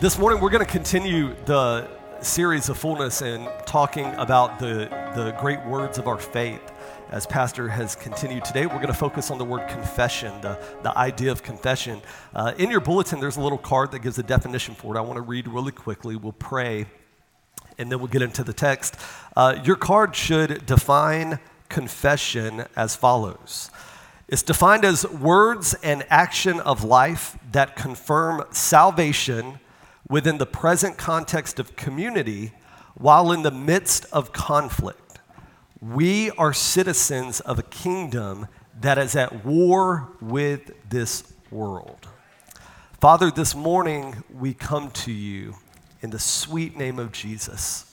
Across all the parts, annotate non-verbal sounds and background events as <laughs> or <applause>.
This morning, we're going to continue the series of fullness and talking about the, the great words of our faith. As Pastor has continued today, we're going to focus on the word confession, the, the idea of confession. Uh, in your bulletin, there's a little card that gives a definition for it. I want to read really quickly. We'll pray, and then we'll get into the text. Uh, your card should define confession as follows it's defined as words and action of life that confirm salvation within the present context of community while in the midst of conflict. We are citizens of a kingdom that is at war with this world. Father, this morning we come to you in the sweet name of Jesus.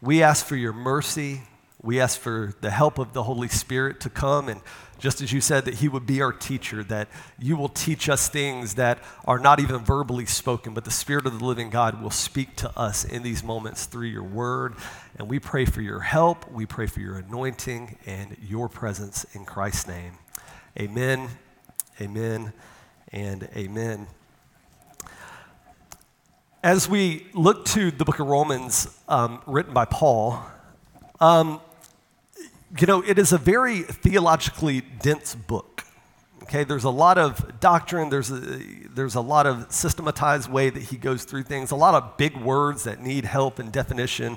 We ask for your mercy. We ask for the help of the Holy Spirit to come and just as you said that He would be our teacher, that you will teach us things that are not even verbally spoken, but the Spirit of the living God will speak to us in these moments through your word. And we pray for your help, we pray for your anointing and your presence in Christ's name. Amen, amen, and amen. As we look to the book of Romans, um, written by Paul, um, you know, it is a very theologically dense book. Okay, there's a lot of doctrine, there's a, there's a lot of systematized way that he goes through things, a lot of big words that need help and definition.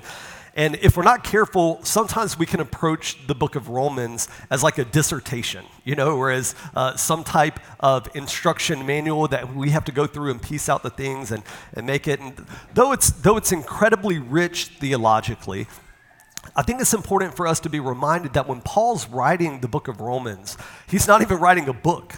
And if we're not careful, sometimes we can approach the book of Romans as like a dissertation, you know, whereas uh, some type of instruction manual that we have to go through and piece out the things and, and make it. And though it's, though it's incredibly rich theologically, I think it's important for us to be reminded that when Paul's writing the book of Romans, he's not even writing a book,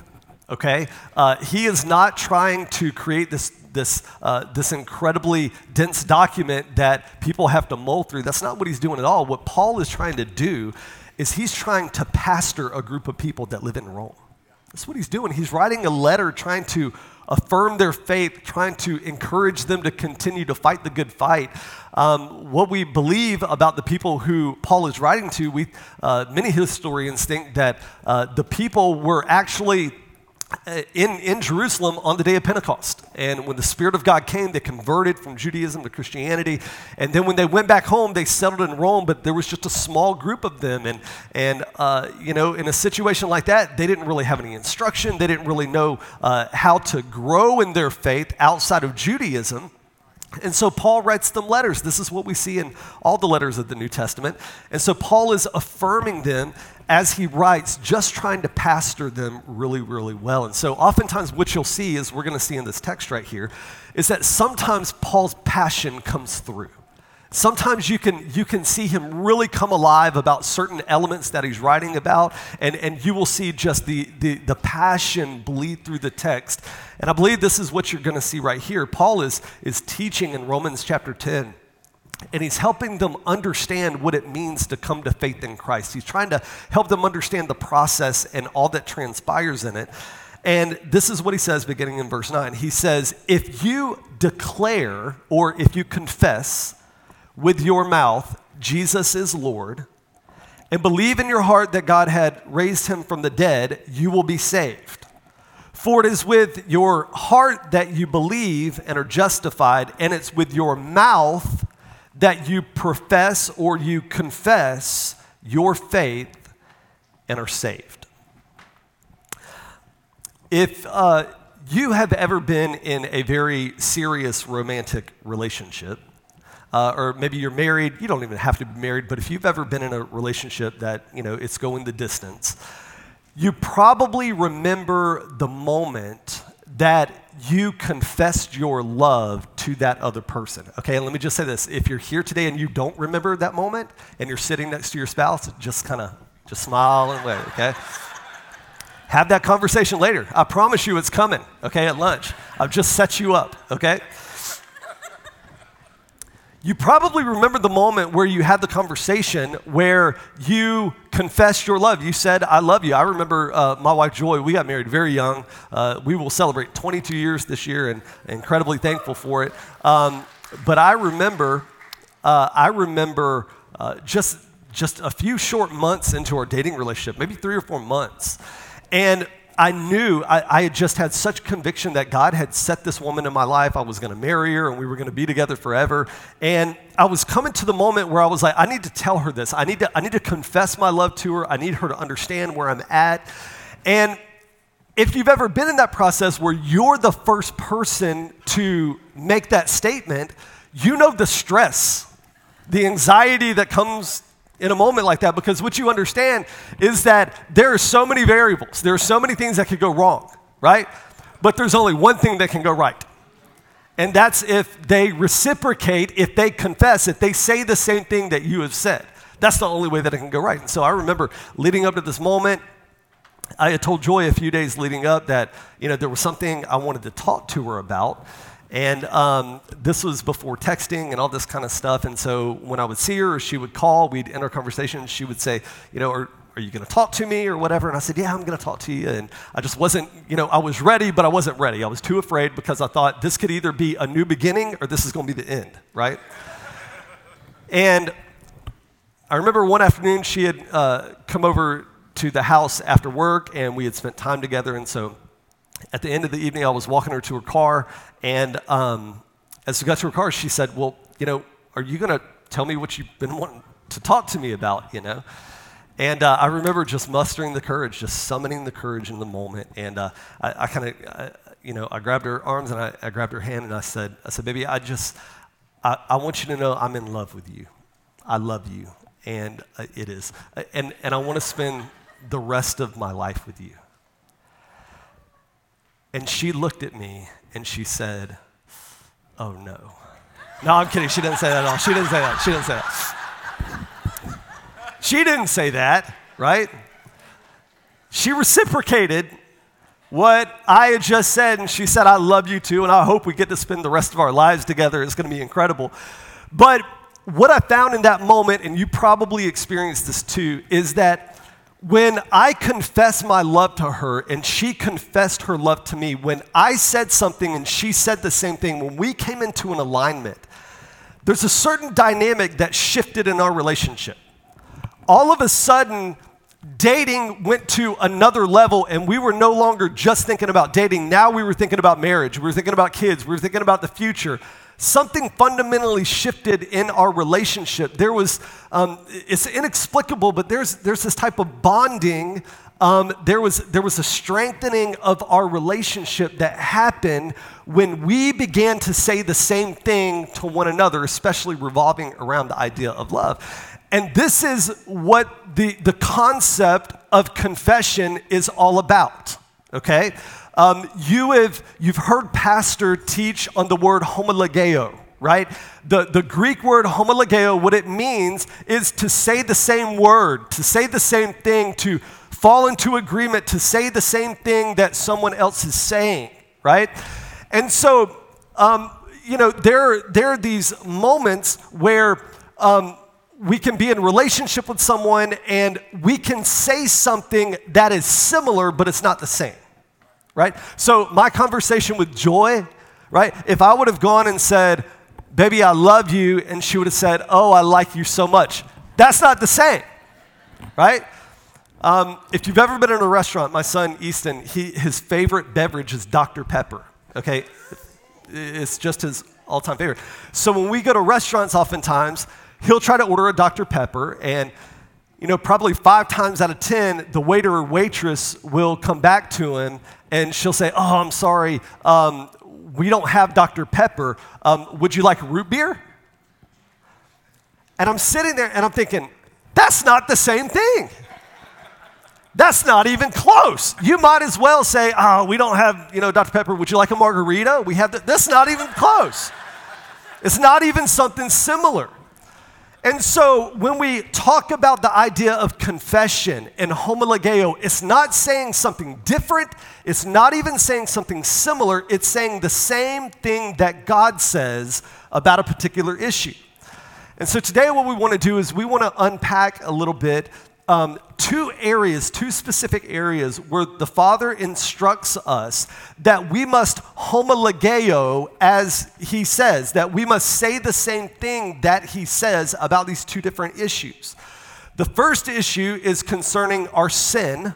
okay? Uh, he is not trying to create this, this, uh, this incredibly dense document that people have to mull through. That's not what he's doing at all. What Paul is trying to do is he's trying to pastor a group of people that live in Rome. That's what he's doing. He's writing a letter trying to affirm their faith, trying to encourage them to continue to fight the good fight. Um, what we believe about the people who Paul is writing to, we, uh, many historians think that uh, the people were actually in, in Jerusalem on the day of Pentecost. And when the Spirit of God came, they converted from Judaism to Christianity. And then when they went back home, they settled in Rome, but there was just a small group of them. And, and uh, you know, in a situation like that, they didn't really have any instruction. They didn't really know uh, how to grow in their faith outside of Judaism. And so Paul writes them letters. This is what we see in all the letters of the New Testament. And so Paul is affirming them as he writes, just trying to pastor them really, really well. And so, oftentimes, what you'll see is we're going to see in this text right here is that sometimes Paul's passion comes through. Sometimes you can, you can see him really come alive about certain elements that he's writing about, and, and you will see just the, the, the passion bleed through the text. And I believe this is what you're going to see right here. Paul is, is teaching in Romans chapter 10 and he's helping them understand what it means to come to faith in Christ. He's trying to help them understand the process and all that transpires in it. And this is what he says beginning in verse 9. He says, If you declare or if you confess with your mouth Jesus is Lord, and believe in your heart that God had raised him from the dead, you will be saved. For it is with your heart that you believe and are justified, and it's with your mouth that you profess or you confess your faith and are saved. If uh, you have ever been in a very serious romantic relationship, uh, or maybe you're married, you don't even have to be married, but if you've ever been in a relationship that, you know, it's going the distance, you probably remember the moment that you confessed your love to that other person. Okay, and let me just say this. If you're here today and you don't remember that moment and you're sitting next to your spouse, just kind of just smile and wait, okay? Have that conversation later. I promise you it's coming, okay, at lunch. I've just set you up, okay? You probably remember the moment where you had the conversation where you confessed your love. You said, I love you. I remember uh, my wife Joy, we got married very young. Uh, we will celebrate 22 years this year and incredibly thankful for it. Um, but I remember, uh, I remember uh, just, just a few short months into our dating relationship, maybe three or four months. And I knew I, I, had just had such conviction that God had set this woman in my life. I was going to marry her and we were going to be together forever. And I was coming to the moment where I was like, I need to tell her this. I need to, I need to confess my love to her. I need her to understand where I'm at. And if you've ever been in that process where you're the first person to make that statement, you know the stress, the anxiety that comes in a moment like that because what you understand is that there are so many variables, there are so many things that could go wrong, right? But there's only one thing that can go right. And that's if they reciprocate, if they confess, if they say the same thing that you have said. That's the only way that it can go right. And so I remember leading up to this moment, I had told Joy a few days leading up that, you know, there was something I wanted to talk to her about. And um, this was before texting and all this kind of stuff. And so when I would see her, she would call, we'd enter conversation. She would say, you know, are, are you going to talk to me or whatever? And I said, yeah, I'm going to talk to you. And I just wasn't, you know, I was ready, but I wasn't ready. I was too afraid because I thought this could either be a new beginning or this is going to be the end, right? and I remember one afternoon she had uh, come over to the house after work and we had spent time together. And so at the end of the evening, I was walking her to her car. And um, as we got to her car, she said, Well, you know, are you going to tell me what you've been wanting to talk to me about, you know? And uh, I remember just mustering the courage, just summoning the courage in the moment. And uh, I, I kind of, you know, I grabbed her arms and I, I, grabbed her hand and I said, I said, baby, I just, I, I want you to know I'm in love with you. I love you. And uh, it is. And, and I want to spend the rest of my life with you. And she looked at me and she said, Oh no. No, I'm kidding. She didn't say that at all. She didn't say that. She didn't say that. She didn't say that, right? She reciprocated what I had just said, and she said, I love you too, and I hope we get to spend the rest of our lives together. It's going to be incredible. But what I found in that moment, and you probably experienced this too, is that when I confessed my love to her and she confessed her love to me, when I said something and she said the same thing, when we came into an alignment, there's a certain dynamic that shifted in our relationship. All of a sudden, dating went to another level and we were no longer just thinking about dating. Now we were thinking about marriage, we were thinking about kids, we were thinking about the future something fundamentally shifted in our relationship. There was, um, it's inexplicable, but there's, there's this type of bonding. Um, there, was, there was a strengthening of our relationship that happened when we began to say the same thing to one another, especially revolving around the idea of love. And this is what the, the concept of confession is all about, okay? Um, you have, you've heard Pastor teach on the word homologeo, right? The, the Greek word homologeo, what it means is to say the same word, to say the same thing, to fall into agreement, to say the same thing that someone else is saying, right? And so, um, you know, there, there are these moments where um, we can be in relationship with someone and we can say something that is similar, but it's not the same right? So my conversation with Joy, right? If I would have gone and said, Baby, I love you, and she would have said, Oh, I like you so much, that's not the same, right? Um, if you've ever been in a restaurant, my son Easton, he, his favorite beverage is Dr. Pepper, okay? It's just his all time favorite. So when we go to restaurants, oftentimes, he'll try to order a Dr. Pepper, and you know, probably five times out of 10, the waiter or waitress will come back to him and she'll say, Oh, I'm sorry, um, we don't have Dr. Pepper. Um, would you like root beer? And I'm sitting there and I'm thinking, That's not the same thing. That's not even close. You might as well say, Oh, we don't have, you know, Dr. Pepper. Would you like a margarita? We have, the, that's not even close. It's not even something similar. And so when we talk about the idea of confession and homologeo, it's not saying something different, it's not even saying something similar, it's saying the same thing that God says about a particular issue. And so today, what we want to do is we want to unpack a little bit um, two areas, two specific areas where the Father instructs us that we must homologeo as He says, that we must say the same thing that He says about these two different issues. The first issue is concerning our sin,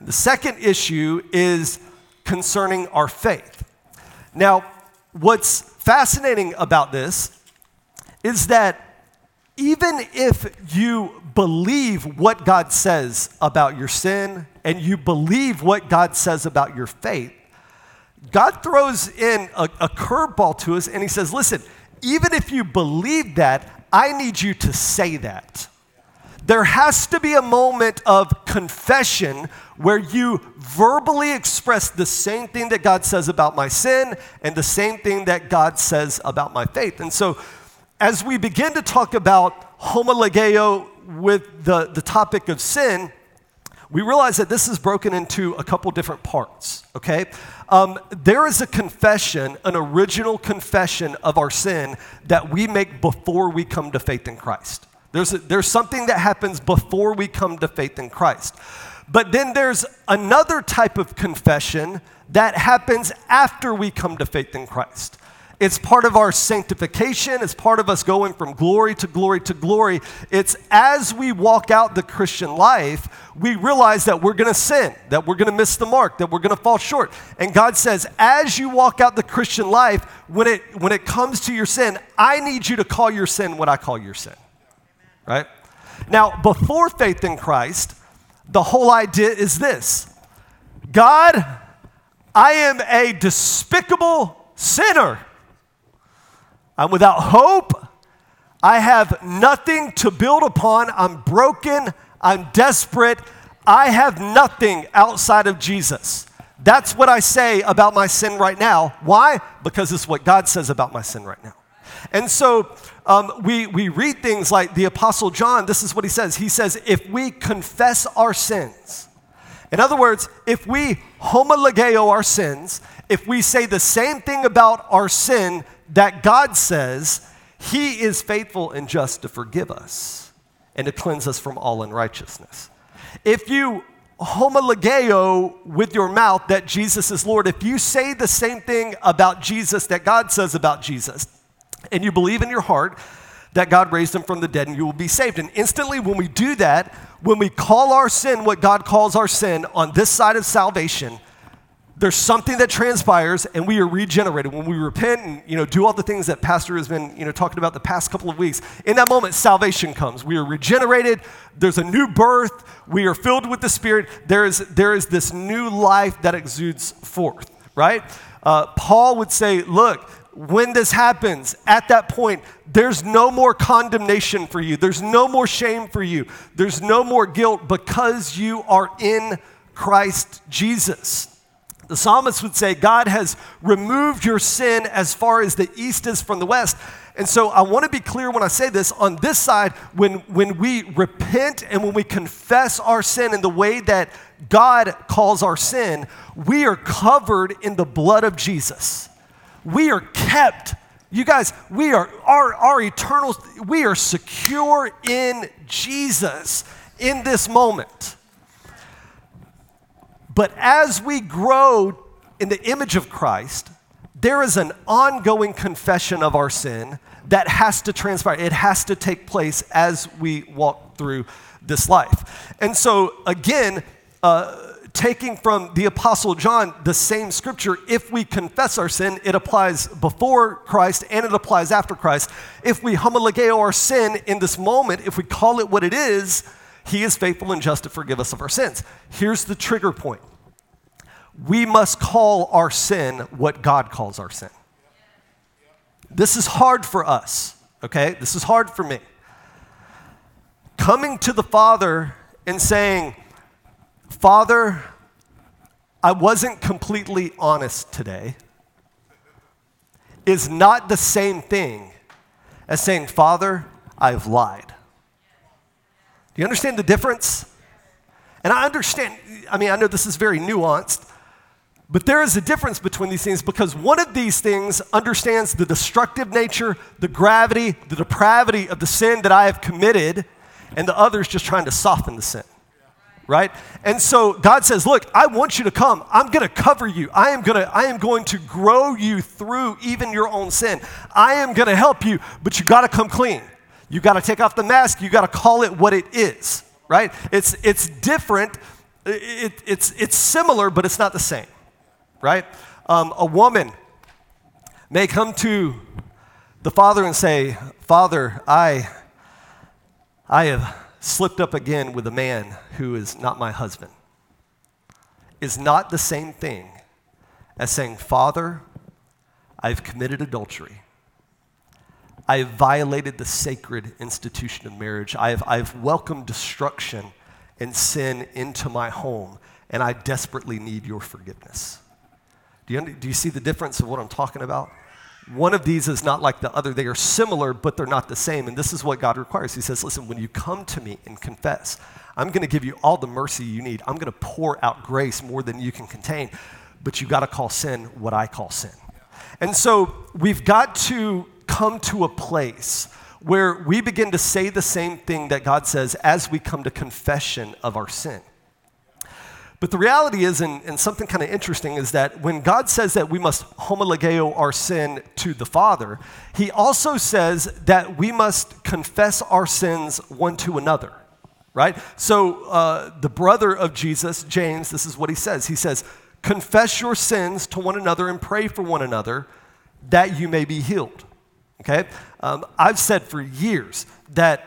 The second issue is concerning our faith. Now, what's fascinating about this is that even if you believe what God says about your sin and you believe what God says about your faith, God throws in a, a curveball to us and He says, Listen, even if you believe that, I need you to say that. There has to be a moment of confession where you verbally express the same thing that God says about my sin and the same thing that God says about my faith. And so, as we begin to talk about homologeo with the, the topic of sin, we realize that this is broken into a couple different parts, okay? Um, there is a confession, an original confession of our sin that we make before we come to faith in Christ. There's, a, there's something that happens before we come to faith in Christ. But then there's another type of confession that happens after we come to faith in Christ. It's part of our sanctification. It's part of us going from glory to glory to glory. It's as we walk out the Christian life, we realize that we're going to sin, that we're going to miss the mark, that we're going to fall short. And God says, as you walk out the Christian life, when it, when it comes to your sin, I need you to call your sin what I call your sin. Right? Now, before faith in Christ, the whole idea is this God, I am a despicable sinner. I'm without hope. I have nothing to build upon. I'm broken. I'm desperate. I have nothing outside of Jesus. That's what I say about my sin right now. Why? Because it's what God says about my sin right now. And so um, we, we read things like the Apostle John, this is what he says. He says, if we confess our sins, in other words, if we homologeo our sins, if we say the same thing about our sin that God says He is faithful and just to forgive us and to cleanse us from all unrighteousness. If you homologeo with your mouth that Jesus is Lord, if you say the same thing about Jesus that God says about Jesus, and you believe in your heart that God raised him from the dead and you will be saved. And instantly, when we do that, when we call our sin what God calls our sin on this side of salvation, there's something that transpires and we are regenerated. When we repent and you know do all the things that pastor has been you know talking about the past couple of weeks in that moment salvation comes. We are regenerated. There's a new birth. We are filled with the spirit. There is there is this new life that exudes forth right? Uh, paul would say look when this happens at that point there's no more condemnation for you. There's no more shame for you. There's no more guilt because you are in christ jesus the psalmist would say, God has removed your sin as far as the east is from the west. And so I want to be clear when I say this on this side, when, when we repent and when we confess our sin in the way that God calls our sin, we are covered in the blood of Jesus. We are kept. You guys, we are our, our eternal, we are secure in Jesus in this moment. But as we grow in the image of Christ, there is an ongoing confession of our sin that has to transpire. It has to take place as we walk through this life. And so, again, uh, taking from the Apostle John the same scripture, if we confess our sin, it applies before Christ and it applies after Christ. If we homologeo our sin in this moment, if we call it what it is, he is faithful and just to forgive us of our sins. Here's the trigger point we must call our sin what God calls our sin. This is hard for us, okay? This is hard for me. Coming to the Father and saying, Father, I wasn't completely honest today, is not the same thing as saying, Father, I've lied. Do you understand the difference? And I understand, I mean, I know this is very nuanced, but there is a difference between these things because one of these things understands the destructive nature, the gravity, the depravity of the sin that I have committed, and the other is just trying to soften the sin. Right? And so God says, Look, I want you to come. I'm going to cover you. I am, gonna, I am going to grow you through even your own sin. I am going to help you, but you got to come clean. You got to take off the mask. You got to call it what it is, right? It's, it's different It, it's, it's similar, but it's not the same, right? Um, a woman may come to the father and say, Father, I, I have slipped up again with a man who is not my husband, is not the same thing as saying, Father, I've committed adultery. I have violated the sacred institution of marriage. I have, I have welcomed destruction and sin into my home, and I desperately need your forgiveness. Do you, do you see the difference of what I'm talking about? One of these is not like the other. They are similar, but they're not the same. And this is what God requires. He says, Listen, when you come to me and confess, I'm going to give you all the mercy you need. I'm going to pour out grace more than you can contain. But you got to call sin what I call sin. And so we've got to come to a place where we begin to say the same thing that God says as we come to confession of our sin. But the reality is, and, and something kind of interesting, is that when God says that we must homologeo our sin to the Father, He also says that we must confess our sins one to another, right? So uh, the brother of Jesus, James, this is what he says. He says, Confess your sins to one another and pray for one another that you may be healed. Okay? Um, I've said for years that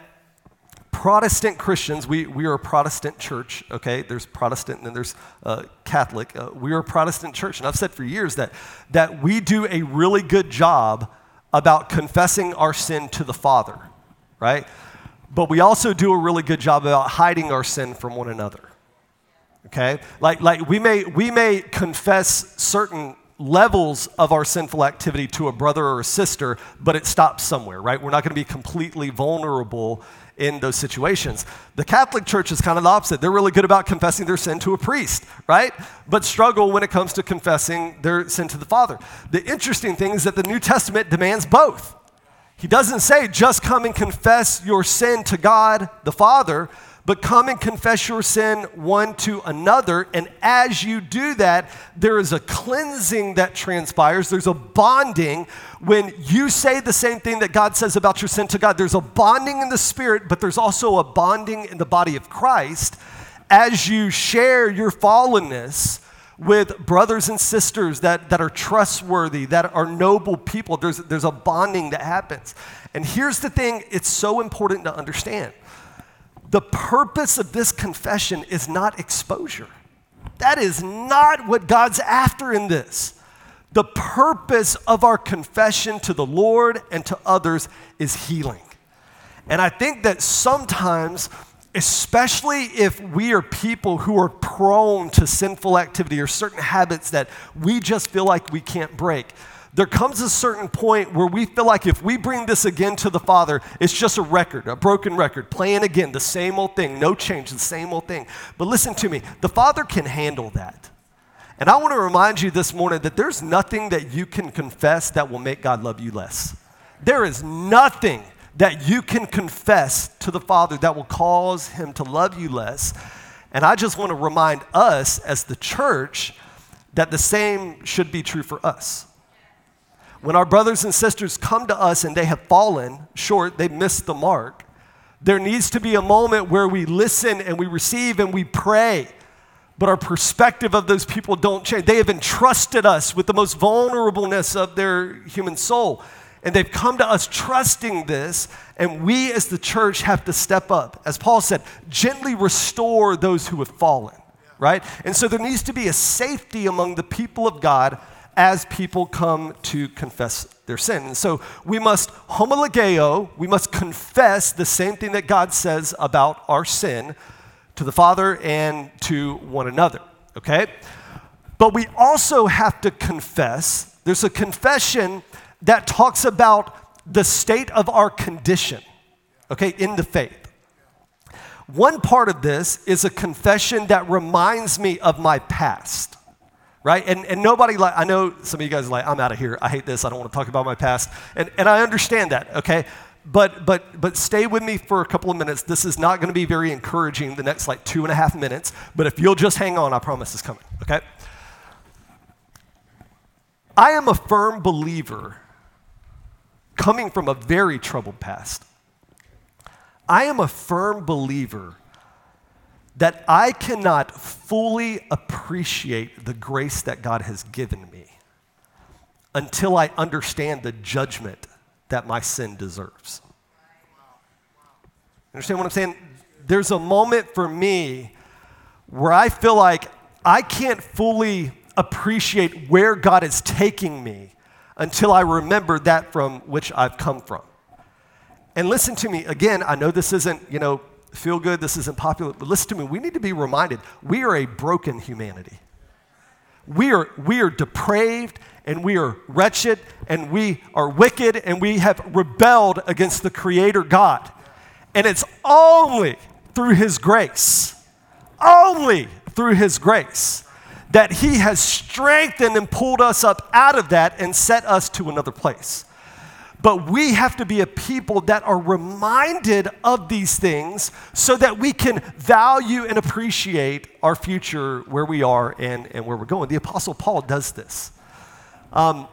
Protestant Christians, we, we are a Protestant church, okay? There's Protestant and then there's uh, Catholic. Uh, we are a Protestant church. And I've said for years that, that we do a really good job about confessing our sin to the Father, right? But we also do a really good job about hiding our sin from one another, okay? Like, like we, may, we may confess certain levels of our sinful activity to a brother or a sister, but it stops somewhere, right? We're not going to be completely vulnerable in those situations. The Catholic Church is kind of the opposite. They're really good about confessing their sin to a priest, right? But struggle when it comes to confessing their sin to the Father. The interesting thing is that the New Testament demands both. He doesn't say just come and confess your sin to God the Father, but come and confess your sin one to another. And as you do that, there is a cleansing that transpires. There's a bonding when you say the same thing that God says about your sin to God. There's a bonding in the spirit, but there's also a bonding in the body of Christ as you share your fallenness with brothers and sisters that, that are trustworthy, that are noble people. There's, there's a bonding that happens. And here's the thing it's so important to understand the purpose of this confession is not exposure. That is not what God's after in this. The purpose of our confession to the Lord and to others is healing. And I think that sometimes, especially if we are people who are prone to sinful activity or certain habits that we just feel like we can't break, there comes a certain point where we feel like if we bring this again to the Father, it's just a record, a broken record, playing again the same old thing, no change, the same old thing. But listen to me, the Father can handle that. And I want to remind you this morning that there's nothing that you can confess that will make God love you less. There is nothing that you can confess to the Father that will cause Him to love you less. And I just want to remind us as the church that the same should be true for us. When our brothers and sisters come to us and they have fallen short, they missed the mark, there needs to be a moment where we listen and we receive and we pray. But our perspective of those people don't change. They have entrusted us with the most vulnerableness of their human soul. And they've come to us trusting this, and we as the church have to step up. As Paul said, gently restore those who have fallen, right? And so there needs to be a safety among the people of God as people come to confess their sin. And so we must homologeo, we must confess the same thing that God says about our sin to the Father and to one another, okay? But we also have to confess, there's a confession that talks about the state of our condition, okay, in the faith. One part of this is a confession that reminds me of my past right? And, and nobody like, I know some of you guys are like, I'm out of here. I hate this. I don't want to talk about my past. And, and I understand that, okay? But, but, but stay with me for a couple of minutes. This is not going to be very encouraging the next like two and a half minutes. But if you'll just hang on, I promise it's coming, okay? I am a firm believer coming from a very troubled past. I am a firm believer that I cannot fully appreciate the grace that God has given me until I understand the judgment that my sin deserves. Understand what I'm saying? There's a moment for me where I feel like I can't fully appreciate where God is taking me until I remember that from which I've come from. And listen to me again, I know this isn't, you know, feel good, this isn't popular, but listen to me. We need to be reminded we are a broken humanity. We are, we are depraved and we are wretched and we are wicked and we have rebelled against the Creator God. And it's only through His grace, only through His grace, that He has strengthened and pulled us up out of that and set us to another place. But we have to be a people that are reminded of these things so that we can value and appreciate our future, where we are, and, and where we're going. The Apostle Paul does this. Um,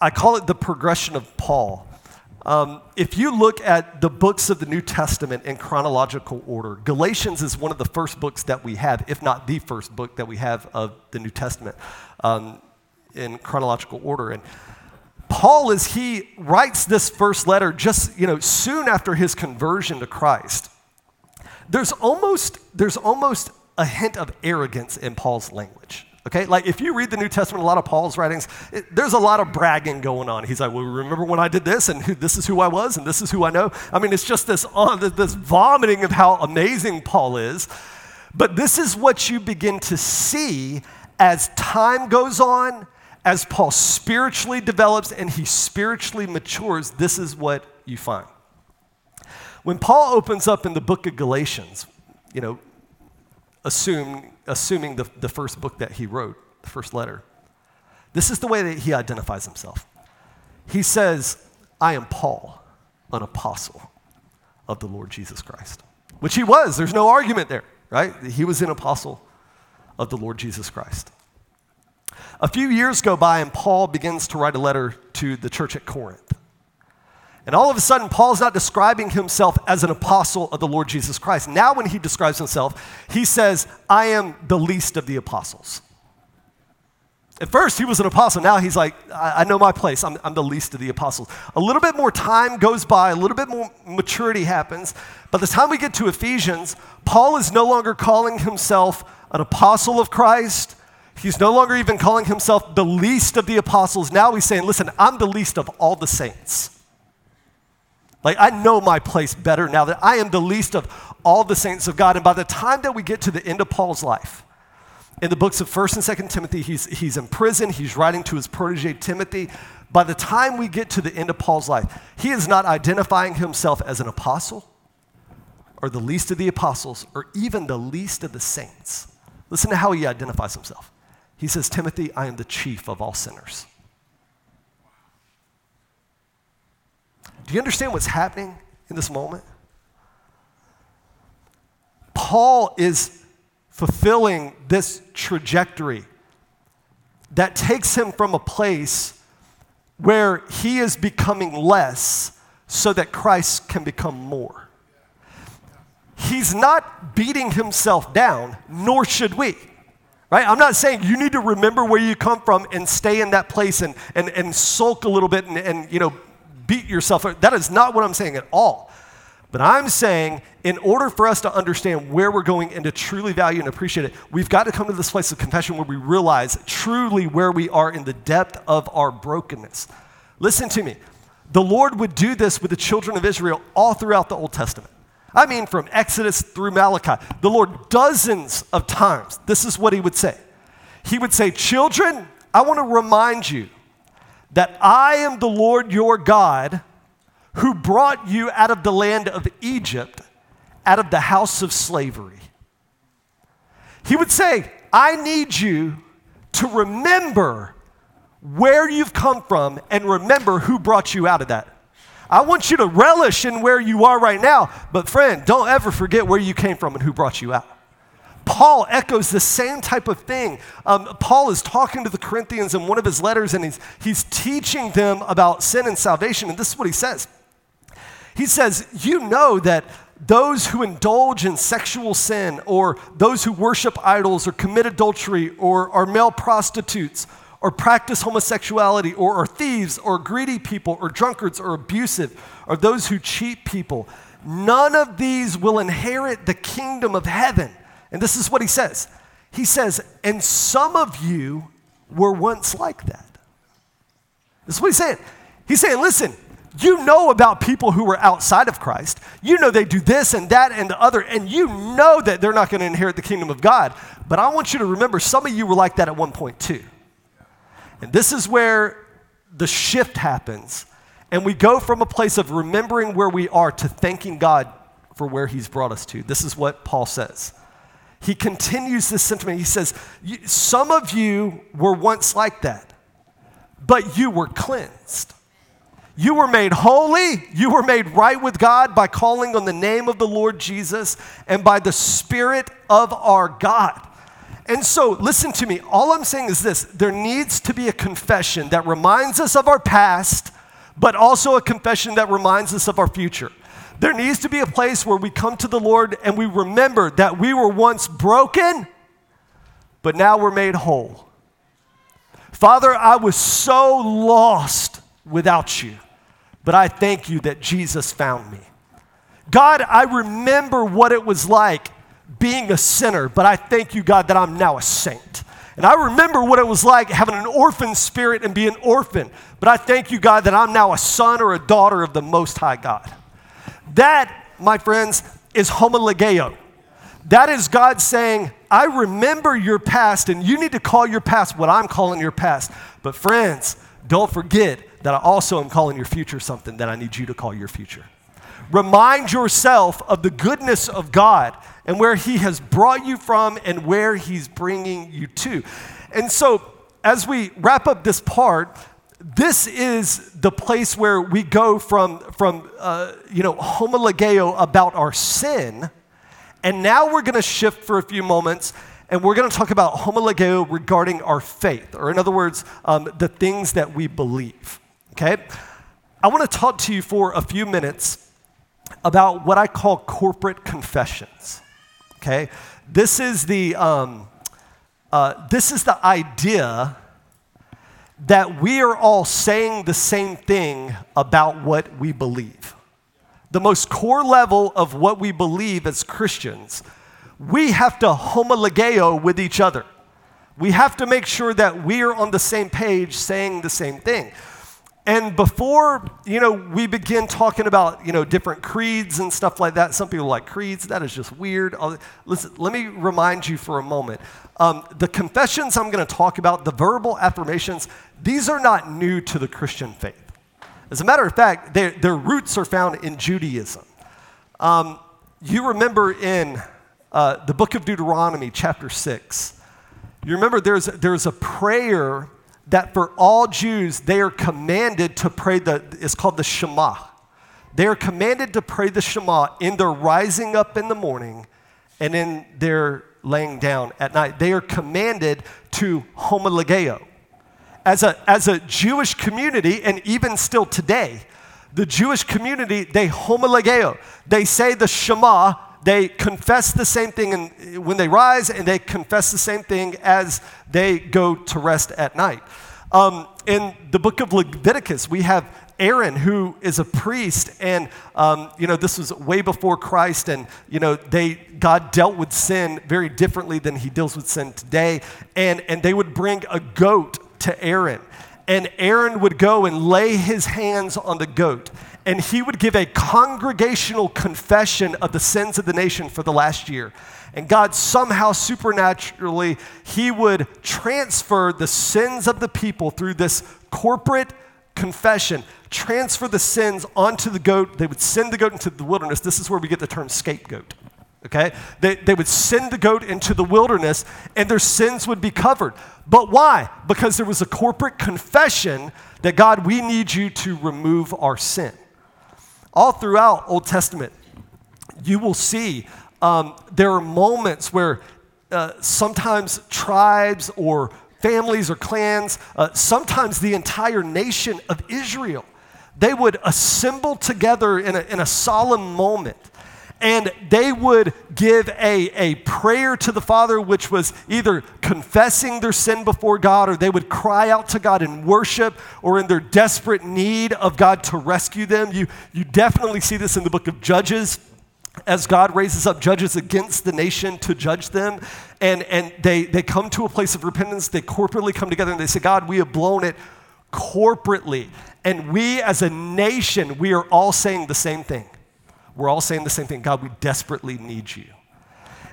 I call it the progression of Paul. Um, if you look at the books of the New Testament in chronological order, Galatians is one of the first books that we have, if not the first book that we have of the New Testament um, in chronological order. And Paul, as he writes this first letter, just you know, soon after his conversion to Christ, there's almost there's almost a hint of arrogance in Paul's language. Okay, like if you read the New Testament, a lot of Paul's writings, it, there's a lot of bragging going on. He's like, "Well, remember when I did this, and who, this is who I was, and this is who I know." I mean, it's just this uh, this vomiting of how amazing Paul is. But this is what you begin to see as time goes on as Paul spiritually develops and he spiritually matures, this is what you find. When Paul opens up in the book of Galatians, you know, assume, assuming the, the first book that he wrote, the first letter, this is the way that he identifies himself. He says, I am Paul, an apostle of the Lord Jesus Christ, which he was. There's no argument there, right? He was an apostle of the Lord Jesus Christ. A few years go by, and Paul begins to write a letter to the church at Corinth. And all of a sudden, Paul's not describing himself as an apostle of the Lord Jesus Christ. Now, when he describes himself, he says, I am the least of the apostles. At first, he was an apostle. Now he's like, I, I know my place. I'm, I'm, the least of the apostles. A little bit more time goes by, a little bit more maturity happens. By the time we get to Ephesians, Paul is no longer calling himself an apostle of Christ. He's no longer even calling himself the least of the apostles. Now he's saying, listen, I'm the least of all the saints. Like, I know my place better now that I am the least of all the saints of God. And by the time that we get to the end of Paul's life, in the books of 1st and 2nd Timothy, he's, he's in prison, he's writing to his protege Timothy. By the time we get to the end of Paul's life, he is not identifying himself as an apostle or the least of the apostles or even the least of the saints. Listen to how he identifies himself. He says, Timothy, I am the chief of all sinners. Do you understand what's happening in this moment? Paul is fulfilling this trajectory that takes him from a place where he is becoming less so that Christ can become more. He's not beating himself down, nor should we. Right? I'm not saying you need to remember where you come from and stay in that place and, and, and sulk a little bit and, and you know, beat yourself. That is not what I'm saying at all. But I'm saying, in order for us to understand where we're going and to truly value and appreciate it, we've got to come to this place of confession where we realize truly where we are in the depth of our brokenness. Listen to me. The Lord would do this with the children of Israel all throughout the Old Testament. I mean, from Exodus through Malachi, the Lord dozens of times, this is what he would say. He would say, Children, I want to remind you that I am the Lord your God who brought you out of the land of Egypt, out of the house of slavery. He would say, I need you to remember where you've come from and remember who brought you out of that. I want you to relish in where you are right now, but friend, don't ever forget where you came from and who brought you out. Paul echoes the same type of thing. Um, Paul is talking to the Corinthians in one of his letters, and he's, he's teaching them about sin and salvation. And this is what he says He says, You know that those who indulge in sexual sin, or those who worship idols, or commit adultery, or are male prostitutes, or practice homosexuality, or are thieves, or greedy people, or drunkards, or abusive, or those who cheat people, none of these will inherit the kingdom of heaven. And this is what he says He says, And some of you were once like that. This is what he's saying. He's saying, Listen, you know about people who were outside of Christ. You know they do this and that and the other, and you know that they're not going to inherit the kingdom of God. But I want you to remember some of you were like that at one point too. And this is where the shift happens. And we go from a place of remembering where we are to thanking God for where He's brought us to. This is what Paul says. He continues this sentiment. He says, Some of you were once like that, but you were cleansed. You were made holy. You were made right with God by calling on the name of the Lord Jesus and by the Spirit of our God. And so, listen to me. All I'm saying is this there needs to be a confession that reminds us of our past, but also a confession that reminds us of our future. There needs to be a place where we come to the Lord and we remember that we were once broken, but now we're made whole. Father, I was so lost without you. But I thank you that Jesus found me. God, I remember what it was like being a sinner, but I thank you, God, that I'm now a saint. And I remember what it was like having an orphan spirit and being an orphan, but I thank you, God, that I'm now a son or a daughter of the Most High God. That, my friends, is homologeo. That is God saying, I remember your past, and you need to call your past what I'm calling your past. But, friends, don't forget that I also am calling your future something that I need you to call your future. Remind yourself of the goodness of God and where He has brought you from and where He's bringing you to. And so, as we wrap up this part, this is the place where we go from, from uh, you know, homologeo about our sin. And now we're going to shift for a few moments and we're going to talk about homologeo regarding our faith, or in other words, um, the things that we believe okay? I want to talk to you for a few minutes about what I call corporate confessions, okay? This is the, um, uh, this is the idea that we are all saying the same thing about what we believe. The most core level of what we believe as Christians, we have to homologeo with each other. We have to make sure that we are on the same page saying the same thing. And before, you know, we begin talking about, you know, different creeds and stuff like that, some people like creeds. That is just weird. I'll, listen, let me remind you for a moment. Um, the confessions I'm going to talk about, the verbal affirmations, these are not new to the Christian faith. As a matter of fact, their roots are found in Judaism. Um, you remember in uh, the book of Deuteronomy, chapter 6, you remember there's, there's a prayer that for all Jews, they are commanded to pray the, it's called the Shema. They are commanded to pray the Shema in their rising up in the morning and in their laying down at night. They are commanded to homologeo. As a, as a Jewish community, and even still today, the Jewish community, they homologeo. They say the Shema, they confess the same thing in, when they rise, and they confess the same thing as they go to rest at night. Um, in the book of Leviticus, we have Aaron, who is a priest, and um, you know this was way before Christ, and you know they God dealt with sin very differently than He deals with sin today, and and they would bring a goat to Aaron, and Aaron would go and lay his hands on the goat, and he would give a congregational confession of the sins of the nation for the last year. And God somehow supernaturally, he would transfer the sins of the people through this corporate confession, transfer the sins onto the goat. They would send the goat into the wilderness. This is where we get the term scapegoat. Okay? They, they would send the goat into the wilderness and their sins would be covered. But why? Because there was a corporate confession that God, we need you to remove our sin. All throughout Old Testament, you will see um, there are moments where uh, sometimes tribes or families or clans, uh, sometimes the entire nation of Israel, they would assemble together in a, in a solemn moment and they would give a, a prayer to the Father, which was either confessing their sin before God, or they would cry out to God in worship, or in their desperate need of God to rescue them. You, you definitely see this in the book of Judges as God raises up judges against the nation to judge them. And, and they, they come to a place of repentance, they corporately come together and they say, God, we have blown it corporately. And we as a nation, we are all saying the same thing. We're all saying the same thing God, we desperately need you.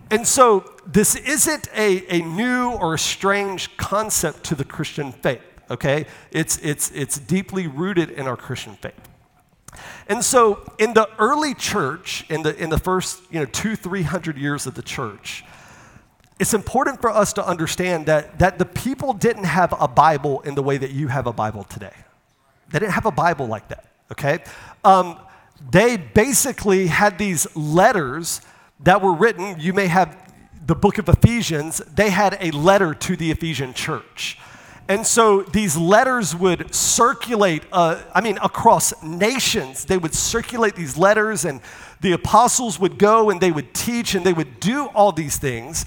And so this isn't a, a new or a strange concept to the Christian faith, okay? It's, it's, it's deeply rooted in our Christian faith. And so in the early church, in the, in the first you know, two, three hundred years of the church, it's important for us to understand that, that the people didn't have a Bible in the way that you have a Bible today. They didn't have a Bible like that, okay? Um, they basically had these letters that were written. You may have the book of Ephesians, they had a letter to the Ephesian church. And so these letters would circulate, uh, I mean, across nations. They would circulate these letters, and the apostles would go and they would teach and they would do all these things.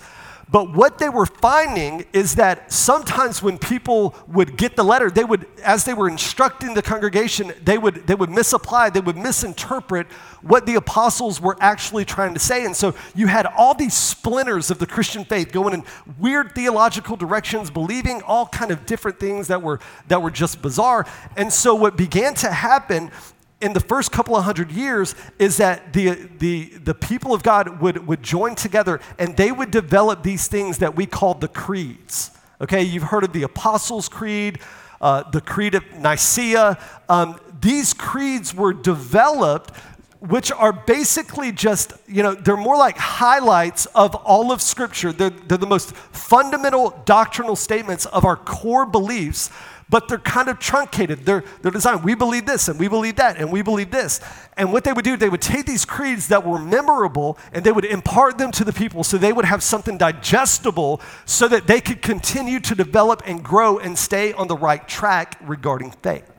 But what they were finding is that sometimes when people would get the letter, they would, as they were instructing the congregation, they would, they would misapply, they would misinterpret what the apostles were actually trying to say. And so you had all these splinters of the Christian faith going in weird theological directions, believing all kind of different things that were, that were just bizarre. And so what began to happen in the first couple of hundred years is that the, the, the people of God would, would join together and they would develop these things that we call the creeds. Okay, you've heard of the Apostles' Creed, uh, the Creed of Nicaea. Um, these creeds were developed, which are basically just, you know, they're more like highlights of all of Scripture. They're, they're the most fundamental doctrinal statements of our core beliefs but they're kind of truncated. They're, they're designed, we believe this, and we believe that, and we believe this. And what they would do, they would take these creeds that were memorable and they would impart them to the people so they would have something digestible so that they could continue to develop and grow and stay on the right track regarding faith.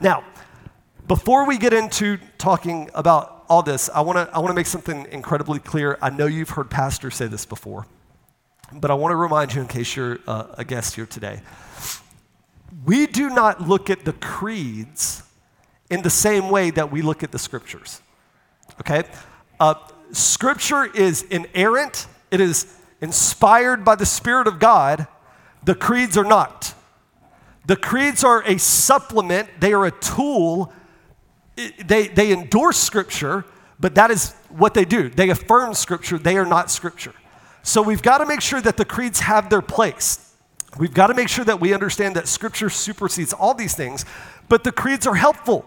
Now, before we get into talking about all this, I want to I want to make something incredibly clear. I know you've heard pastors say this before, but I want to remind you in case you're uh, a guest here today we do not look at the creeds in the same way that we look at the scriptures. Okay? Uh, scripture is inerrant, it is inspired by the Spirit of God. The creeds are not. The creeds are a supplement, they are a tool. They, they endorse scripture, but that is what they do. They affirm scripture, they are not scripture. So we've got to make sure that the creeds have their place. We've got to make sure that we understand that Scripture supersedes all these things, but the creeds are helpful.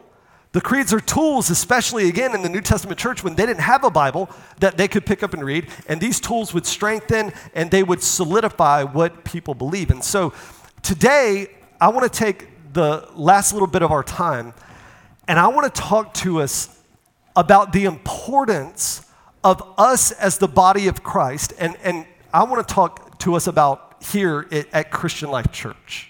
The creeds are tools, especially again in the New Testament church when they didn't have a Bible that they could pick up and read, and these tools would strengthen and they would solidify what people believe. And so today, I want to take the last little bit of our time and I want to talk to us about the importance of us as the body of Christ, and, and I want to talk to us about here at Christian Life Church.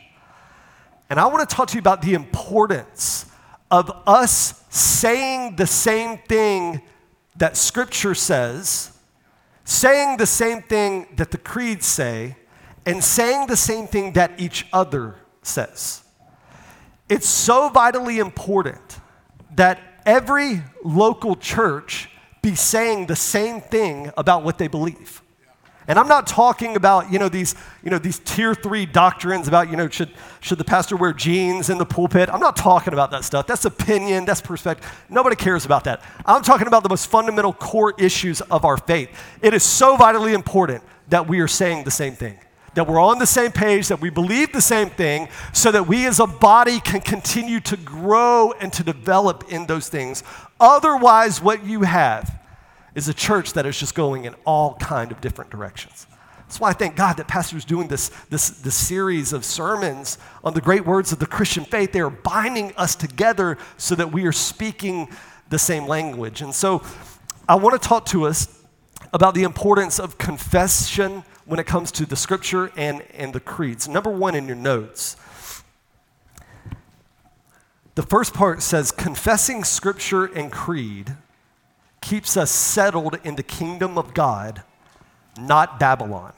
And I want to talk to you about the importance of us saying the same thing that Scripture says, saying the same thing that the creeds say, and saying the same thing that each other says. It's so vitally important that every local church be saying the same thing about what they believe. And I'm not talking about, you know, these, you know, these tier three doctrines about, you know, should, should the pastor wear jeans in the pulpit? I'm not talking about that stuff. That's opinion, that's perspective. Nobody cares about that. I'm talking about the most fundamental core issues of our faith. It is so vitally important that we are saying the same thing that we're on the same page, that we believe the same thing, so that we as a body can continue to grow and to develop in those things. Otherwise, what you have is a church that is just going in all kind of different directions. That's why I thank God that pastors doing this, this, this series of sermons on the great words of the Christian faith. They are binding us together so that we are speaking the same language. And so I want to talk to us about the importance of confession when it comes to the scripture and, and the creeds. Number one in your notes. The first part says confessing scripture and creed keeps us settled in the kingdom of God, not Babylon.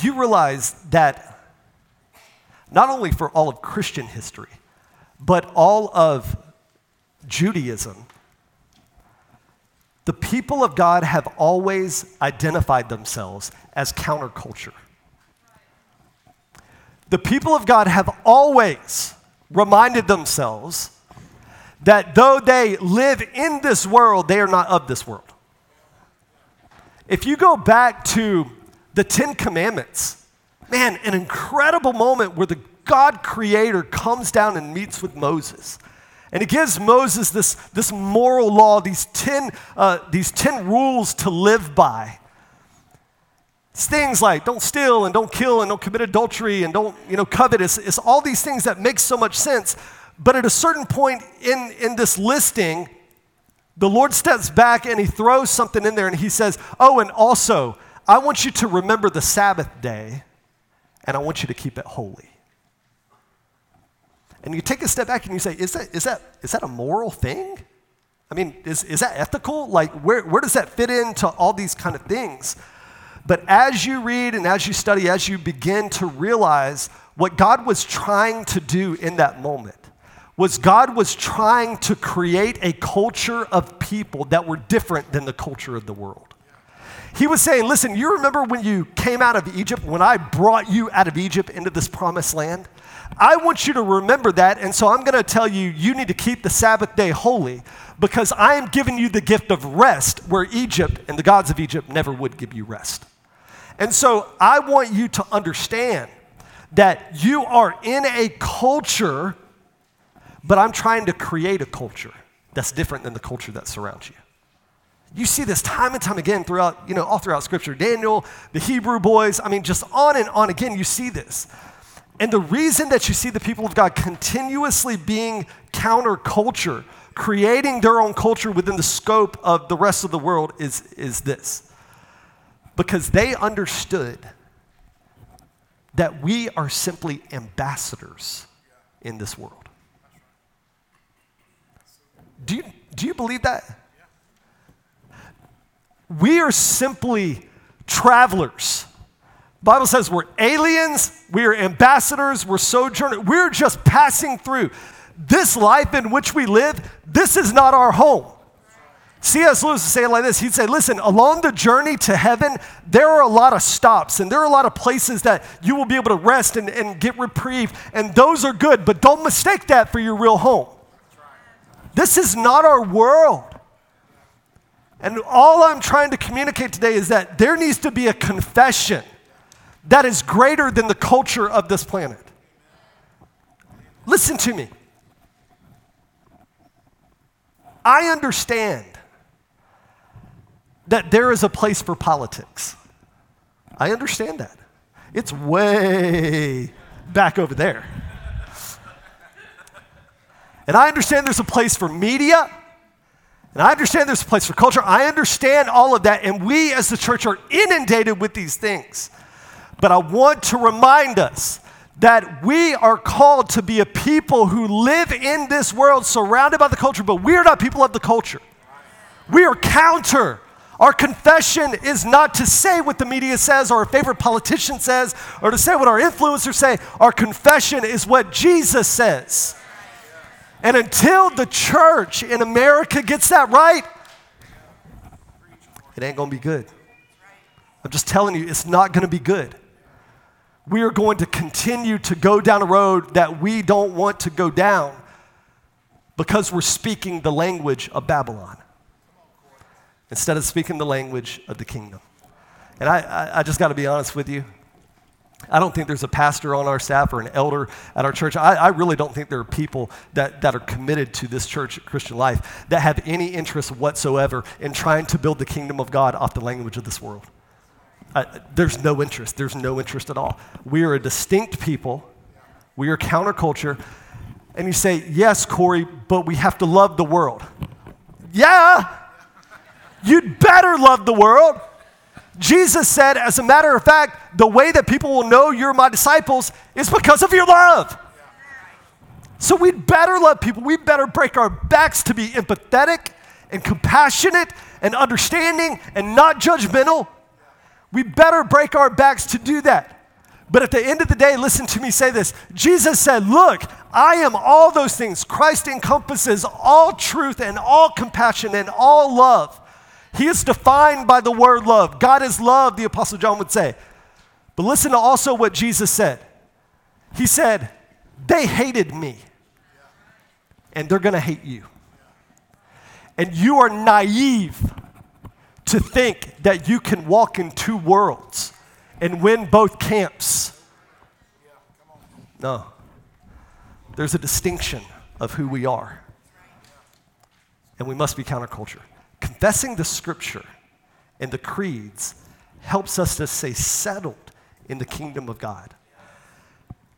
You realize that not only for all of Christian history, but all of Judaism, the people of God have always identified themselves as counterculture. The people of God have always reminded themselves that though they live in this world, they are not of this world. If you go back to the Ten Commandments, man, an incredible moment where the God creator comes down and meets with Moses. And he gives Moses this, this moral law, these 10, uh, these 10 rules to live by. Things like don't steal and don't kill and don't commit adultery and don't you know, covet. It's, it's all these things that make so much sense. But at a certain point in, in this listing, the Lord steps back and he throws something in there and he says, Oh, and also, I want you to remember the Sabbath day and I want you to keep it holy. And you take a step back and you say, Is that, is that, is that a moral thing? I mean, is, is that ethical? Like, where, where does that fit into all these kind of things? But as you read and as you study, as you begin to realize what God was trying to do in that moment, was God was trying to create a culture of people that were different than the culture of the world. He was saying, Listen, you remember when you came out of Egypt, when I brought you out of Egypt into this promised land? I want you to remember that, and so I'm going to tell you, you need to keep the Sabbath day holy because I am giving you the gift of rest where Egypt and the gods of Egypt never would give you rest. And so I want you to understand that you are in a culture, but I'm trying to create a culture that's different than the culture that surrounds you. You see this time and time again throughout, you know, all throughout scripture. Daniel, the Hebrew boys, I mean, just on and on again, you see this. And the reason that you see the people of God continuously being counterculture, creating their own culture within the scope of the rest of the world is, is this because they understood that we are simply ambassadors in this world. Do you, do you believe that? We are simply travelers. Bible says we're aliens, we are ambassadors, we're sojourners, we're just passing through. This life in which we live, this is not our home. C.S. Lewis would say it like this He'd say, Listen, along the journey to heaven, there are a lot of stops and there are a lot of places that you will be able to rest and, and get reprieve, and those are good, but don't mistake that for your real home. This is not our world. And all I'm trying to communicate today is that there needs to be a confession that is greater than the culture of this planet. Listen to me. I understand that there is a place for politics. I understand that. It's way back over there. And I understand there's a place for media, and I understand there's a place for culture. I understand all of that, and we as the church are inundated with these things. But I want to remind us that we are called to be a people who live in this world surrounded by the culture, but we are not people of the culture. We are counter our confession is not to say what the media says or our favorite politician says or to say what our influencers say. Our confession is what Jesus says. And until the church in America gets that right, it ain't going to be good. I'm just telling you, it's not going to be good. We are going to continue to go down a road that we don't want to go down because we're speaking the language of Babylon instead of speaking the language of the kingdom. And I, I, I just got to be honest with you. I don't think there's a pastor on our staff or an elder at our church. I, I, really don't think there are people that, that are committed to this church, Christian life, that have any interest whatsoever in trying to build the kingdom of God off the language of this world. Uh, there's no interest. There's no interest at all. We are a distinct people, we are counterculture. And you say, yes, Corey, but we have to love the world. Yeah, You'd better love the world. Jesus said, as a matter of fact, the way that people will know you're my disciples is because of your love. So we'd better love people. We'd better break our backs to be empathetic and compassionate and understanding and not judgmental. We better break our backs to do that. But at the end of the day, listen to me say this. Jesus said, Look, I am all those things. Christ encompasses all truth and all compassion and all love. He is defined by the word love. God is love, the Apostle John would say. But listen to also what Jesus said. He said, They hated me, and they're going to hate you. And you are naive to think that you can walk in two worlds and win both camps. No. There's a distinction of who we are. And we must be counterculture. Confessing the scripture and the creeds helps us to stay settled in the kingdom of God,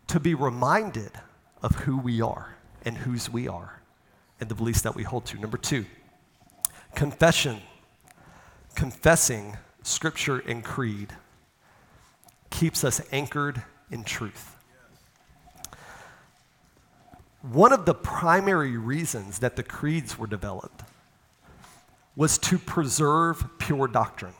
to be reminded of who we are and whose we are and the beliefs that we hold to. Number two, confession, confessing scripture and creed keeps us anchored in truth. One of the primary reasons that the creeds were developed was to preserve pure doctrine.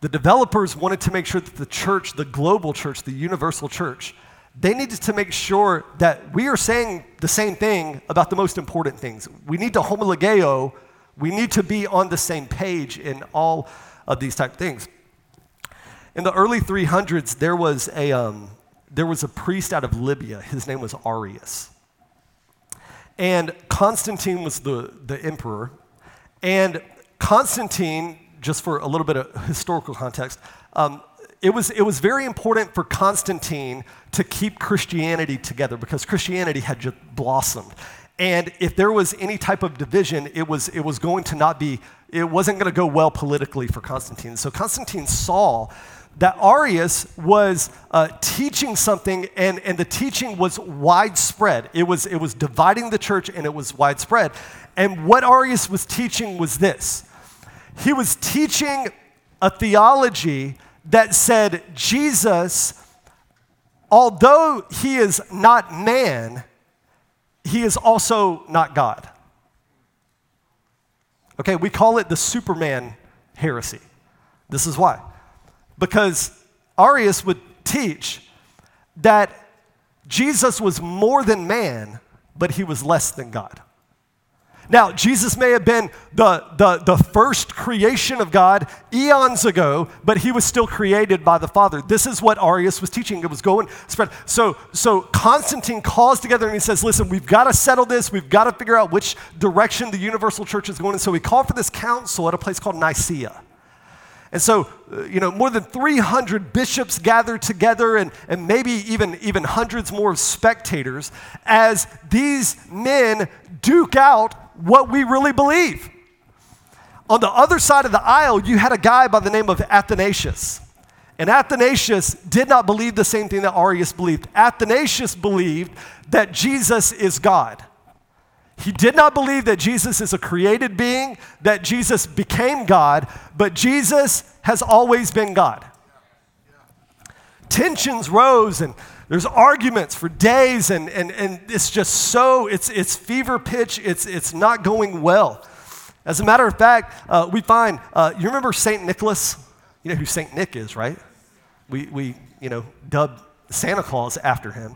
The developers wanted to make sure that the church, the global church, the universal church, they needed to make sure that we are saying the same thing about the most important things. We need to homologeo, we need to be on the same page in all of these type of things. In the early 300s, there was a, um, there was a priest out of Libya. His name was Arius. And Constantine was the, the emperor. And Constantine, just for a little bit of historical context, um, it, was, it was very important for Constantine to keep Christianity together because Christianity had just blossomed. And if there was any type of division, it was, it was going to not be, it wasn't going to go well politically for Constantine. So Constantine saw that Arius was uh, teaching something, and, and the teaching was widespread. It was, it was dividing the church, and it was widespread. And what Arius was teaching was this he was teaching a theology that said Jesus, although he is not man, he is also not God. Okay, we call it the Superman heresy. This is why because Arius would teach that Jesus was more than man, but he was less than God. Now, Jesus may have been the, the, the first creation of God eons ago, but he was still created by the Father. This is what Arius was teaching. It was going spread. So, so Constantine calls together and he says, Listen, we've got to settle this. We've got to figure out which direction the universal church is going. So we called for this council at a place called Nicaea. And so, uh, you know, more than 300 bishops gathered together and, and maybe even, even hundreds more of spectators as these men duke out what we really believe. On the other side of the aisle, you had a guy by the name of Athanasius. And Athanasius did not believe the same thing that Arius believed. Athanasius believed that Jesus is God. He did not believe that Jesus is a created being, that Jesus became God, but Jesus has always been God. Tensions rose and there's arguments for days and, and, and it's just so it's, it's fever pitch it's, it's not going well. As a matter of fact uh, we find uh, you remember st nicholas? You know who st nick is right? We, we you know dubbed santa claus after him.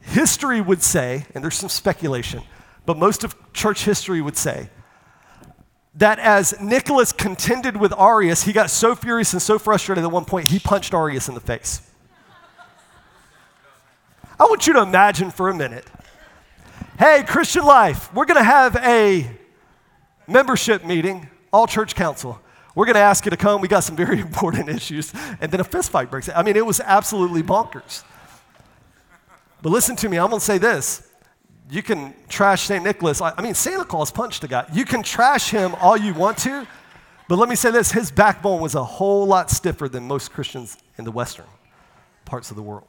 History would say and there's some speculation but most of church history would say that as Nicholas contended with Arius, he got so furious and so frustrated at one point, he punched Arius in the face. I want you to imagine for a minute hey, Christian life, we're going to have a membership meeting, all church council. We're going to ask you to come. We got some very <laughs> important issues. And then a fist fight breaks out. I mean, it was absolutely bonkers. But listen to me, I'm going to say this you can trash St. Nicholas. I mean, Santa Claus punched a guy. You can trash him all you want to, but let me say this his backbone was a whole lot stiffer than most Christians in the Western parts of the world.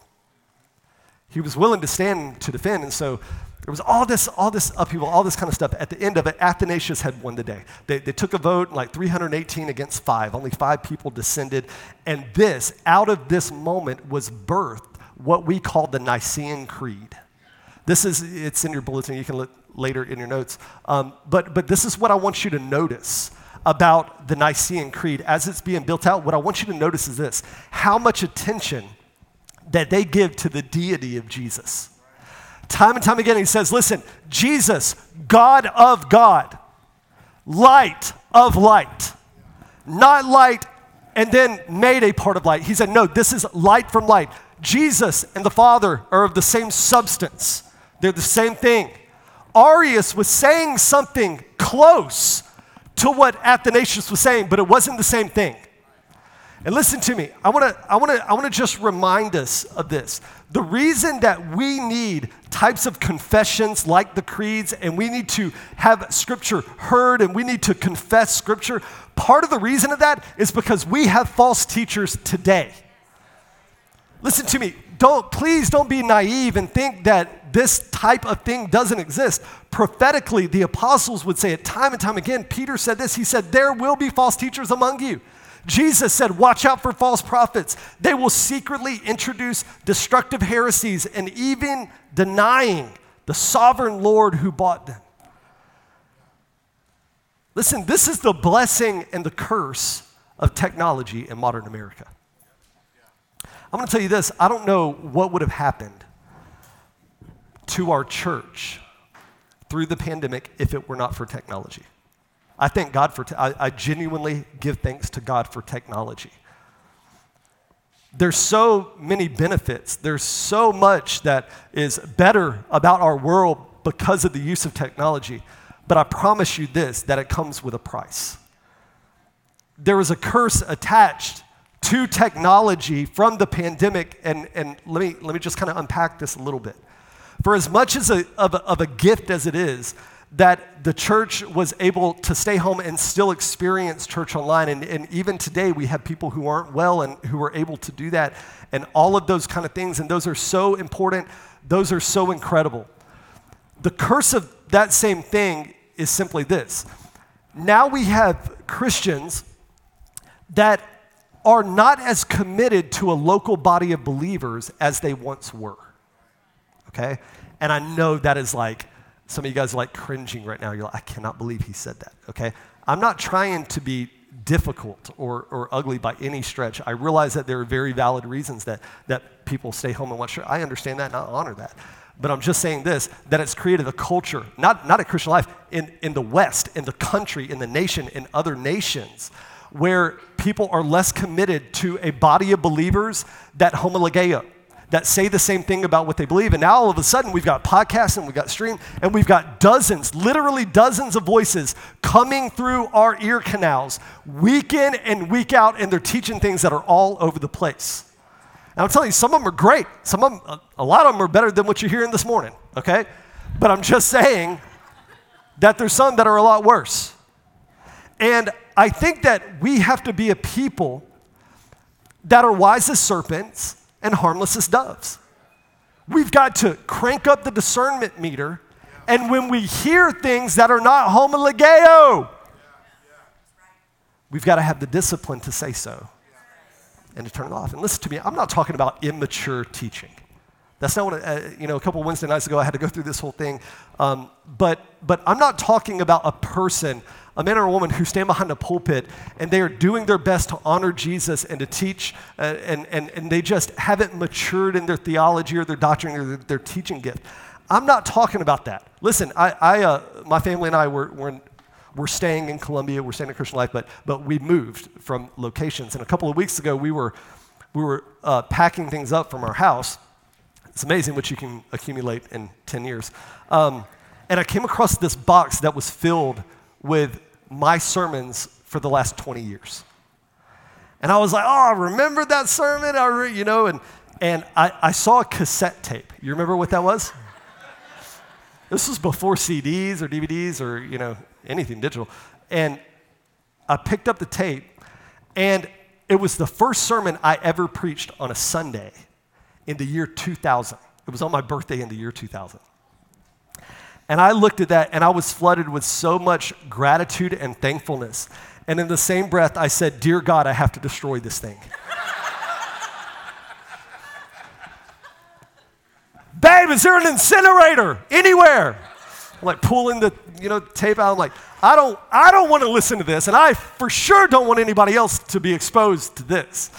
He was willing to stand to defend, and so there was all this, all this upheaval, all this kind of stuff. At the end of it, Athanasius had won the day. They, they took a vote, like 318 against five. Only five people descended. And this, out of this moment, was birthed what we call the Nicene Creed. This is, it's in your bulletin. You can look later in your notes. Um, but, but this is what I want you to notice about the Nicene Creed as it's being built out. What I want you to notice is this how much attention that they give to the deity of Jesus. Time and time again, he says, Listen, Jesus, God of God, light of light, not light and then made a part of light. He said, No, this is light from light. Jesus and the Father are of the same substance, they're the same thing. Arius was saying something close to what Athanasius was saying, but it wasn't the same thing. And listen to me. I want to I want to I want to just remind us of this. The reason that we need types of confessions like the creeds and we need to have scripture heard and we need to confess scripture, part of the reason of that is because we have false teachers today. Listen to me. Don't please don't be naive and think that this type of thing doesn't exist. Prophetically, the apostles would say it time and time again. Peter said this. He said, "There will be false teachers among you." Jesus said, Watch out for false prophets. They will secretly introduce destructive heresies and even denying the sovereign Lord who bought them. Listen, this is the blessing and the curse of technology in modern America. I'm going to tell you this I don't know what would have happened to our church through the pandemic if it were not for technology. I thank God for, te- I, I genuinely give thanks to God for technology. There's so many benefits. There's so much that is better about our world because of the use of technology. But I promise you this that it comes with a price. There is a curse attached to technology from the pandemic. And, and let, me, let me just kind of unpack this a little bit. For as much as a, of, a, of a gift as it is, that the church was able to stay home and still experience church online. And, and even today, we have people who aren't well and who are able to do that, and all of those kind of things. And those are so important, those are so incredible. The curse of that same thing is simply this now we have Christians that are not as committed to a local body of believers as they once were. Okay? And I know that is like, some of you guys are like cringing right now. You're like, I cannot believe he said that, okay? I'm not trying to be difficult or, or ugly by any stretch. I realize that there are very valid reasons that, that people stay home and watch. I understand that and I honor that. But I'm just saying this that it's created a culture, not, not a Christian life, in, in the West, in the country, in the nation, in other nations, where people are less committed to a body of believers that homologeo that say the same thing about what they believe. And now all of a sudden we've got podcasts and we've got stream and we've got dozens, literally dozens of voices coming through our ear canals week in and week out, and they're teaching things that are all over the place. And I'm telling you, some of them are great. Some of them, a lot of them are better than what you're hearing this morning, okay? But I'm just saying that there's some that are a lot worse. And I think that we have to be a people that are wise as serpents and harmless as doves. We've got to crank up the discernment meter, and when we hear things that are not homologeo, we've got to have the discipline to say so and to turn it off. And listen to me, I'm not talking about immature teaching. That's not what, uh, you know, a couple Wednesday nights ago, I had to go through this whole thing. Um, but, but I'm not talking about a person a man or a woman who stand behind a pulpit and they are doing their best to honor Jesus and to teach, uh, and, and, and they just haven't matured in their theology or their doctrine or their, their teaching gift. I'm not talking about that. Listen, I, I uh, my family and I were, were, in, we're staying in Columbia, we're staying in Christian Life, but, but we moved from locations. And a couple of weeks ago, we were, we were uh, packing things up from our house. It's amazing what you can accumulate in 10 years. Um, and I came across this box that was filled with my sermons for the last 20 years. And I was like, oh, I remember that sermon, I re-, you know, and, and I, I saw a cassette tape. You remember what that was? this was before CDs or DVDs or, you know, anything digital. And I picked up the tape, and it was the first sermon I ever preached on a Sunday in the year 2000. It was on my birthday in the year 2000. And I looked at that and I was flooded with so much gratitude and thankfulness. And in the same breath, I said, Dear God, I have to destroy this thing. <laughs> Babe, is there an incinerator anywhere? I'm like pulling the you know tape out. I'm like, I don't, I don't want to listen to this, and I for sure don't want anybody else to be exposed to this.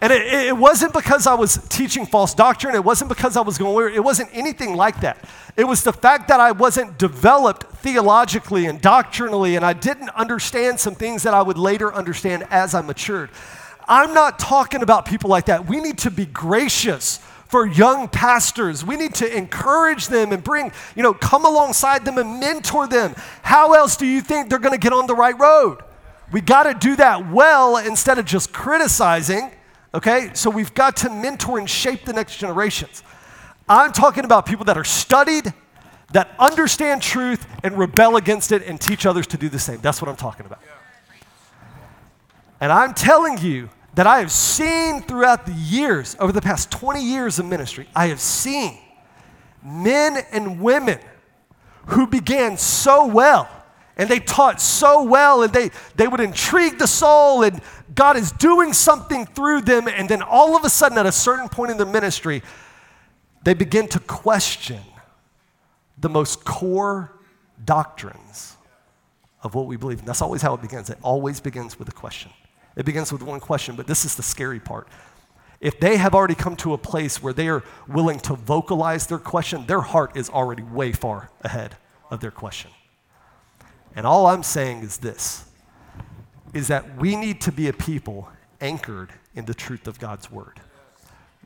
And it, it wasn't because I was teaching false doctrine. It wasn't because I was going. It wasn't anything like that. It was the fact that I wasn't developed theologically and doctrinally, and I didn't understand some things that I would later understand as I matured. I'm not talking about people like that. We need to be gracious for young pastors. We need to encourage them and bring, you know, come alongside them and mentor them. How else do you think they're going to get on the right road? We got to do that well instead of just criticizing, okay? So we've got to mentor and shape the next generations. I'm talking about people that are studied, that understand truth and rebel against it and teach others to do the same. That's what I'm talking about. And I'm telling you that I have seen throughout the years, over the past 20 years of ministry, I have seen men and women who began so well and they taught so well and they, they would intrigue the soul and God is doing something through them. And then all of a sudden, at a certain point in the ministry, they begin to question the most core doctrines of what we believe. And that's always how it begins. It always begins with a question. It begins with one question, but this is the scary part. If they have already come to a place where they are willing to vocalize their question, their heart is already way far ahead of their question. And all I'm saying is this is that we need to be a people anchored in the truth of God's word.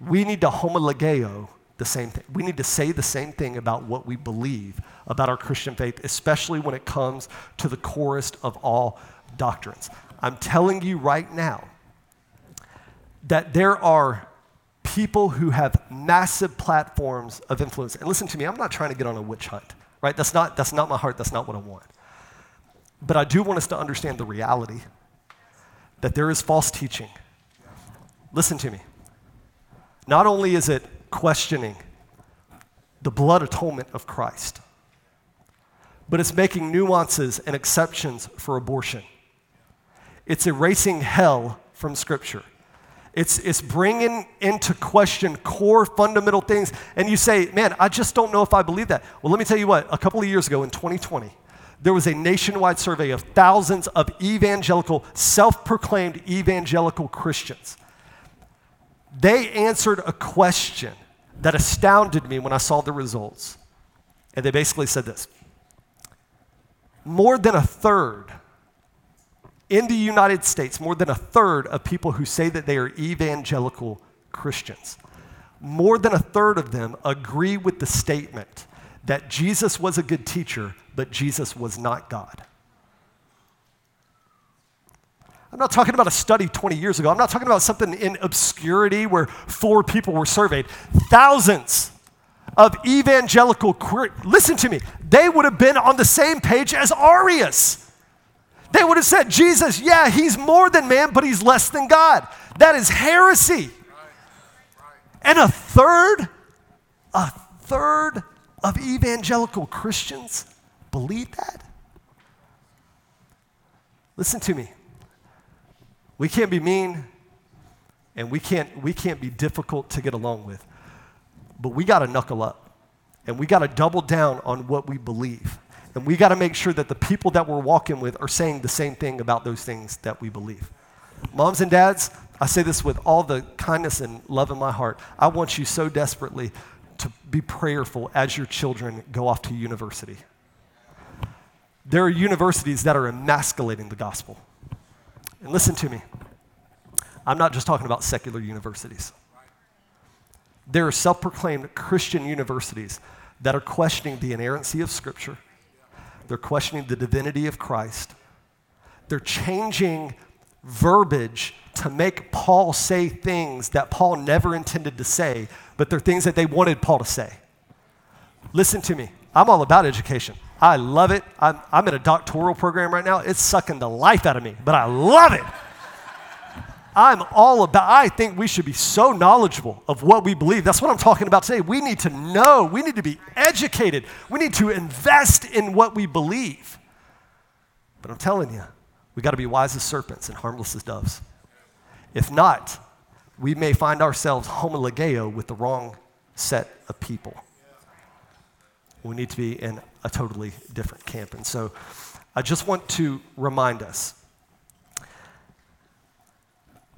We need to homologeo the same thing. We need to say the same thing about what we believe about our Christian faith, especially when it comes to the corest of all doctrines. I'm telling you right now that there are people who have massive platforms of influence. And listen to me, I'm not trying to get on a witch hunt, right? That's not, that's not my heart, that's not what I want. But I do want us to understand the reality that there is false teaching. Listen to me. Not only is it questioning the blood atonement of Christ, but it's making nuances and exceptions for abortion. It's erasing hell from Scripture. It's, it's bringing into question core fundamental things. And you say, man, I just don't know if I believe that. Well, let me tell you what, a couple of years ago in 2020, there was a nationwide survey of thousands of evangelical, self proclaimed evangelical Christians. They answered a question that astounded me when I saw the results. And they basically said this more than a third in the United States, more than a third of people who say that they are evangelical Christians, more than a third of them agree with the statement that Jesus was a good teacher, but Jesus was not God. I'm not talking about a study 20 years ago. I'm not talking about something in obscurity where four people were surveyed. Thousands of evangelical, listen to me, they would have been on the same page as Arius. They would have said, Jesus, yeah, he's more than man, but he's less than God. That is heresy. And a third, a third of evangelical Christians believe that? Listen to me. We can't be mean and we can't, we can't be difficult to get along with, but we got to knuckle up and we got to double down on what we believe. And we got to make sure that the people that we're walking with are saying the same thing about those things that we believe. Moms and dads, I say this with all the kindness and love in my heart. I want you so desperately to be prayerful as your children go off to university. There are universities that are emasculating the gospel. And listen to me, I'm not just talking about secular universities. There are self proclaimed Christian universities that are questioning the inerrancy of Scripture they're questioning the divinity of Christ. They're changing verbiage to make Paul say things that Paul never intended to say, but they're things that they wanted Paul to say. Listen to me. I'm all about education. I love it. I'm, I'm in a doctoral program right now. It's sucking the life out of me, but I love it. I'm all about, I think we should be so knowledgeable of what we believe. That's what I'm talking about today. We need to know, we need to be educated, we need to invest in what we believe. But I'm telling you, we got to be wise as serpents and harmless as doves. If not, we may find ourselves homologeo with the wrong set of people. We need to be in a totally different camp. And so I just want to remind us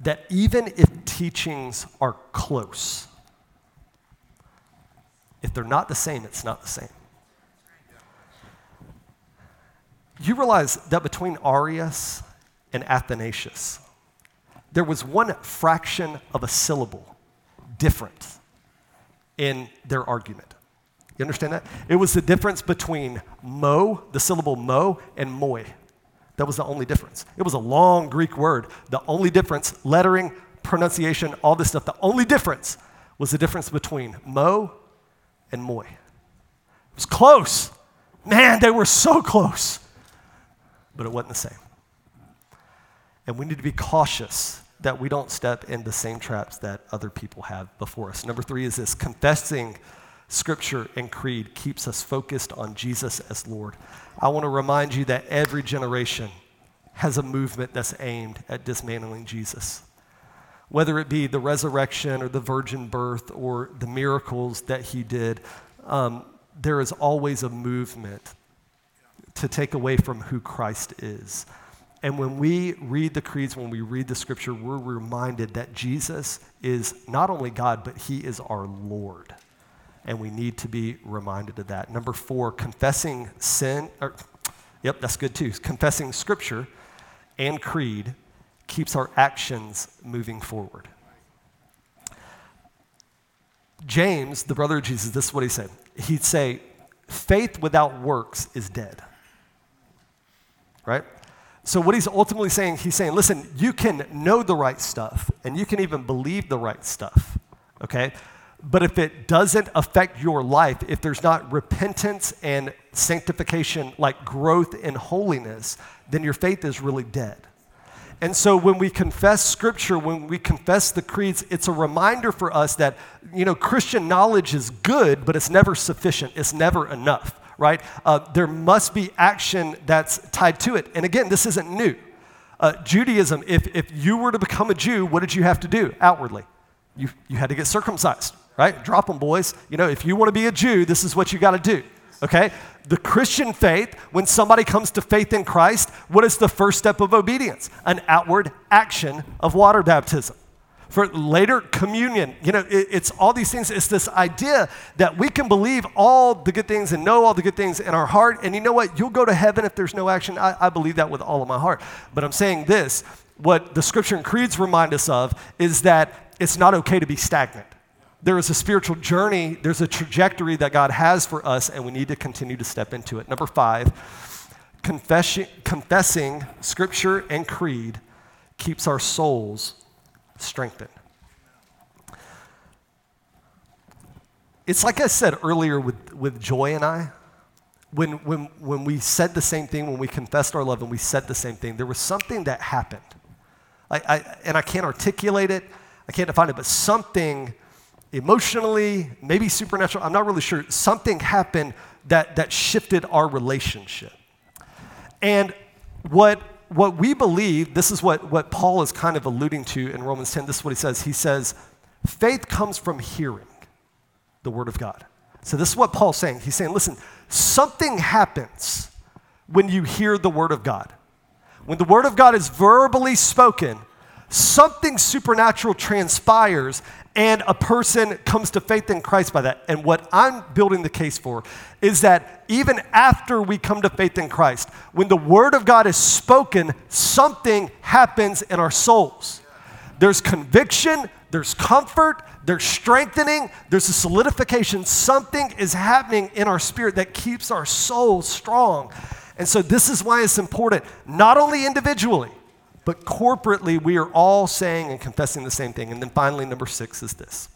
that even if teachings are close, if they're not the same, it's not the same. You realize that between Arius and Athanasius, there was one fraction of a syllable different in their argument. You understand that? It was the difference between mo, the syllable mo, and moi. That was the only difference. It was a long Greek word. The only difference, lettering, pronunciation, all this stuff, the only difference was the difference between mo and moi. It was close. Man, they were so close. But it wasn't the same. And we need to be cautious that we don't step in the same traps that other people have before us. Number three is this confessing scripture and creed keeps us focused on Jesus as Lord. I want to remind you that every generation has a movement that's aimed at dismantling Jesus. Whether it be the resurrection or the virgin birth or the miracles that he did, um, there is always a movement to take away from who Christ is. And when we read the creeds, when we read the scripture, we're reminded that Jesus is not only God, but he is our Lord. And we need to be reminded of that. Number four, confessing sin, or, yep, that's good too. Confessing scripture and creed keeps our actions moving forward. James, the brother of Jesus, this is what he said. He'd say, faith without works is dead. Right? So, what he's ultimately saying, he's saying, listen, you can know the right stuff and you can even believe the right stuff, okay? But if it doesn't affect your life, if there's not repentance and sanctification, like growth in holiness, then your faith is really dead. And so when we confess scripture, when we confess the creeds, it's a reminder for us that, you know, Christian knowledge is good, but it's never sufficient, it's never enough right? Uh, there must be action that's tied to it. And again, this isn't new. Uh, Judaism, if, if you were to become a Jew, what did you have to do outwardly? You, you had to get circumcised, right? Drop them, boys. You know, if you want to be a Jew, this is what you got to do, okay? The Christian faith, when somebody comes to faith in Christ, what is the first step of obedience? An outward action of water baptism for later communion. You know, it, it's all these things. It's this idea that we can believe all the good things and know all the good things in our heart. And you know what? You'll go to heaven if there's no action. I, I believe that with all of my heart. But I'm saying this what the scripture and creeds remind us of is that it's not okay to be stagnant. There is a spiritual journey, there's a trajectory that God has for us, and we need to continue to step into it. Number five, confessing, confessing scripture and creed keeps our souls strengthened. It's like I said earlier with, with Joy and I. When, when, when we said the same thing, when we confessed our love and we said the same thing, there was something that happened. I, I, and I can't articulate it, I can't define it, but something emotionally, maybe supernatural, I'm not really sure, something happened that, that shifted our relationship. And what what we believe, this is what, what Paul is kind of alluding to in Romans 10. This is what he says. He says, faith comes from hearing the word of God. So this is what Paul's saying. He's saying, listen, something happens when you hear the word of God. When the word of God is verbally spoken, something supernatural transpires and a person comes to faith in Christ by that. And what I'm building the case for is that even after we come to faith in Christ, when the Word of God is spoken, something happens in our souls. There's conviction, there's comfort, there's strengthening, there's a solidification. Something is happening in our spirit that keeps our soul strong. And so, this is why it's important, not only individually, but corporately, we are all saying and confessing the same thing. And then finally, number six is this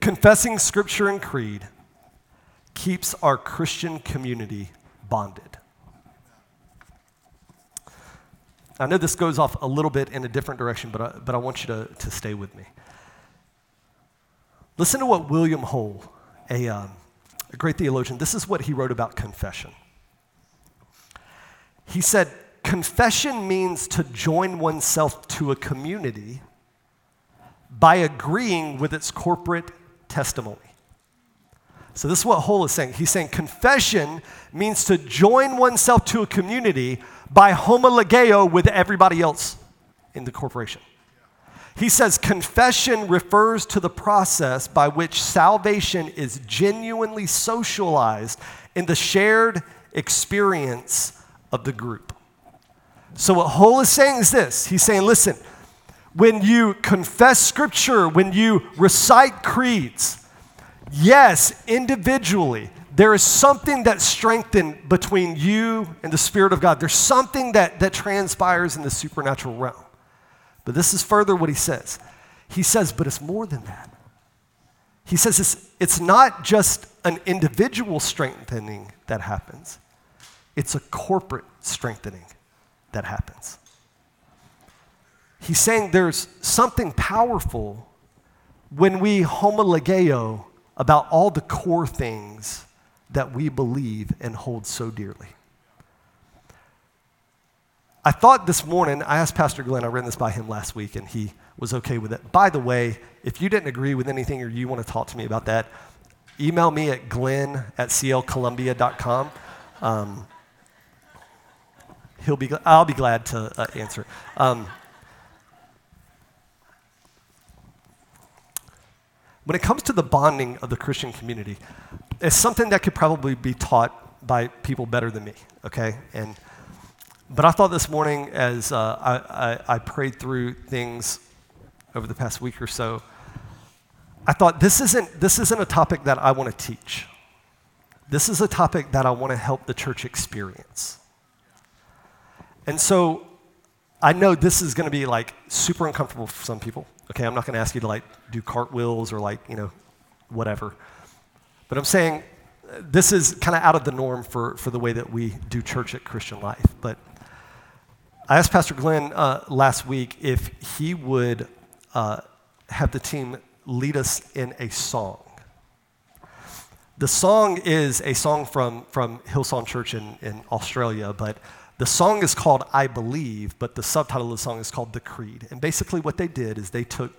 confessing scripture and creed keeps our Christian community bonded. I know this goes off a little bit in a different direction, but I, but I want you to, to stay with me. Listen to what William Hull, a, um, a great theologian, this is what he wrote about confession. He said, Confession means to join oneself to a community by agreeing with its corporate testimony. So, this is what Hull is saying. He's saying confession means to join oneself to a community by homologeo with everybody else in the corporation. He says confession refers to the process by which salvation is genuinely socialized in the shared experience of the group. So, what Hull is saying is this He's saying, listen, when you confess scripture, when you recite creeds, yes, individually, there is something that's strengthened between you and the Spirit of God. There's something that, that transpires in the supernatural realm. But this is further what he says. He says, but it's more than that. He says it's, it's not just an individual strengthening that happens, it's a corporate strengthening that happens. He's saying there's something powerful when we homologeo about all the core things that we believe and hold so dearly. I thought this morning, I asked Pastor Glenn, I ran this by him last week, and he was okay with it. By the way, if you didn't agree with anything or you want to talk to me about that, email me at glenn at clcolumbia.com. Um, he'll be, I'll be glad to uh, answer. Um, when it comes to the bonding of the Christian community, it's something that could probably be taught by people better than me, okay? And, but I thought this morning as uh, I, I, I prayed through things over the past week or so, I thought this isn't, this isn't a topic that I want to teach. This is a topic that I want to help the church experience. And so I know this is going to be like super uncomfortable for some people. Okay, I'm not going to ask you to like do cartwheels or like, you know, whatever. But I'm saying uh, this is kind of out of the norm for, for the way that we do church at Christian Life. But I asked Pastor Glenn uh, last week if he would uh, have the team lead us in a song. The song is a song from, from Hillsong Church in, in Australia, but the song is called I Believe, but the subtitle of the song is called The Creed. And basically, what they did is they took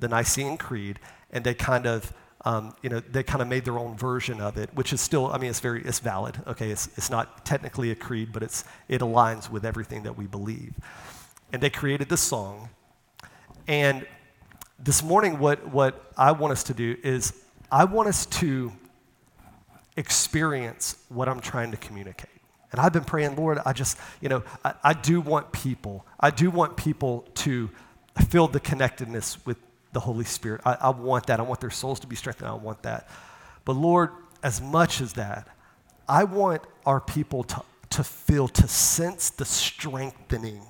the Nicene Creed and they kind of um, you know, they kind of made their own version of it, which is still, I mean, it's very, it's valid. Okay, it's, it's not technically a creed, but it's, it aligns with everything that we believe. And they created this song. And this morning, what, what I want us to do is I want us to experience what I'm trying to communicate. And I've been praying, Lord, I just, you know, I, I do want people, I do want people to feel the connectedness with the Holy Spirit. I, I want that. I want their souls to be strengthened. I want that. But Lord, as much as that, I want our people to, to feel, to sense the strengthening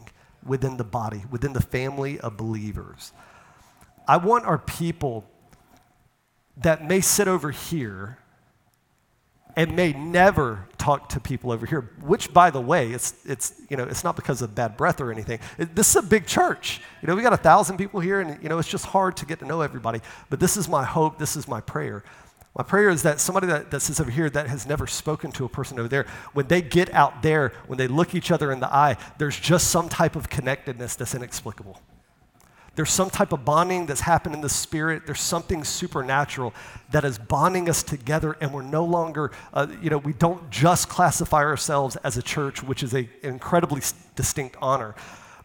within the body, within the family of believers. I want our people that may sit over here and may never talk to people over here which by the way it's, it's, you know, it's not because of bad breath or anything. It, this is a big church. You know we got a thousand people here and you know it's just hard to get to know everybody. But this is my hope. This is my prayer. My prayer is that somebody that, that sits over here that has never spoken to a person over there when they get out there when they look each other in the eye there's just some type of connectedness that's inexplicable there's some type of bonding that's happened in the spirit. There's something supernatural that is bonding us together, and we're no longer, uh, you know, we don't just classify ourselves as a church, which is a, an incredibly distinct honor,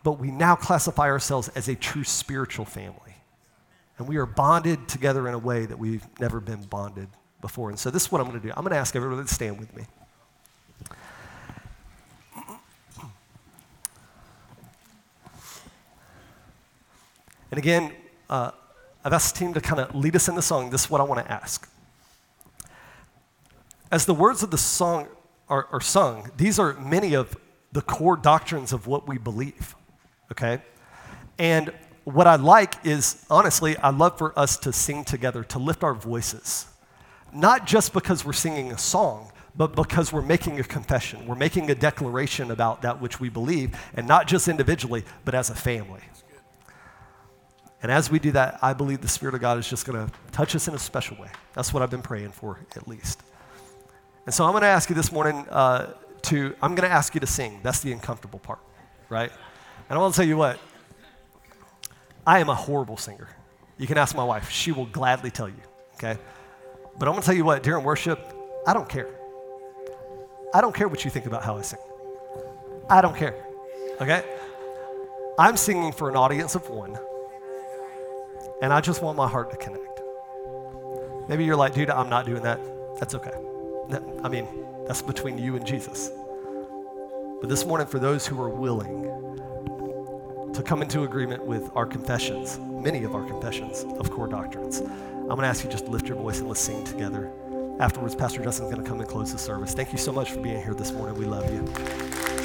but we now classify ourselves as a true spiritual family. And we are bonded together in a way that we've never been bonded before. And so, this is what I'm going to do. I'm going to ask everybody to stand with me. And again, uh, I've asked the team to kind of lead us in the song. This is what I want to ask. As the words of the song are, are sung, these are many of the core doctrines of what we believe, okay? And what I like is, honestly, I love for us to sing together, to lift our voices. Not just because we're singing a song, but because we're making a confession. We're making a declaration about that which we believe, and not just individually, but as a family. And as we do that, I believe the Spirit of God is just going to touch us in a special way. That's what I've been praying for, at least. And so I'm going to ask you this morning uh, to, I'm going to ask you to sing. That's the uncomfortable part, right? And I want to tell you what, I am a horrible singer. You can ask my wife, she will gladly tell you, okay? But I'm going to tell you what, during worship, I don't care. I don't care what you think about how I sing. I don't care. Okay? I'm singing for an audience of one, and I just want my heart to connect. Maybe you're like, dude, I'm not doing that. That's okay. I mean, that's between you and Jesus. But this morning, for those who are willing to come into agreement with our confessions, many of our confessions of core doctrines, I'm going to ask you just lift your voice and let's sing together. Afterwards, Pastor Justin's going to come and close the service. Thank you so much for being here this morning. We love you.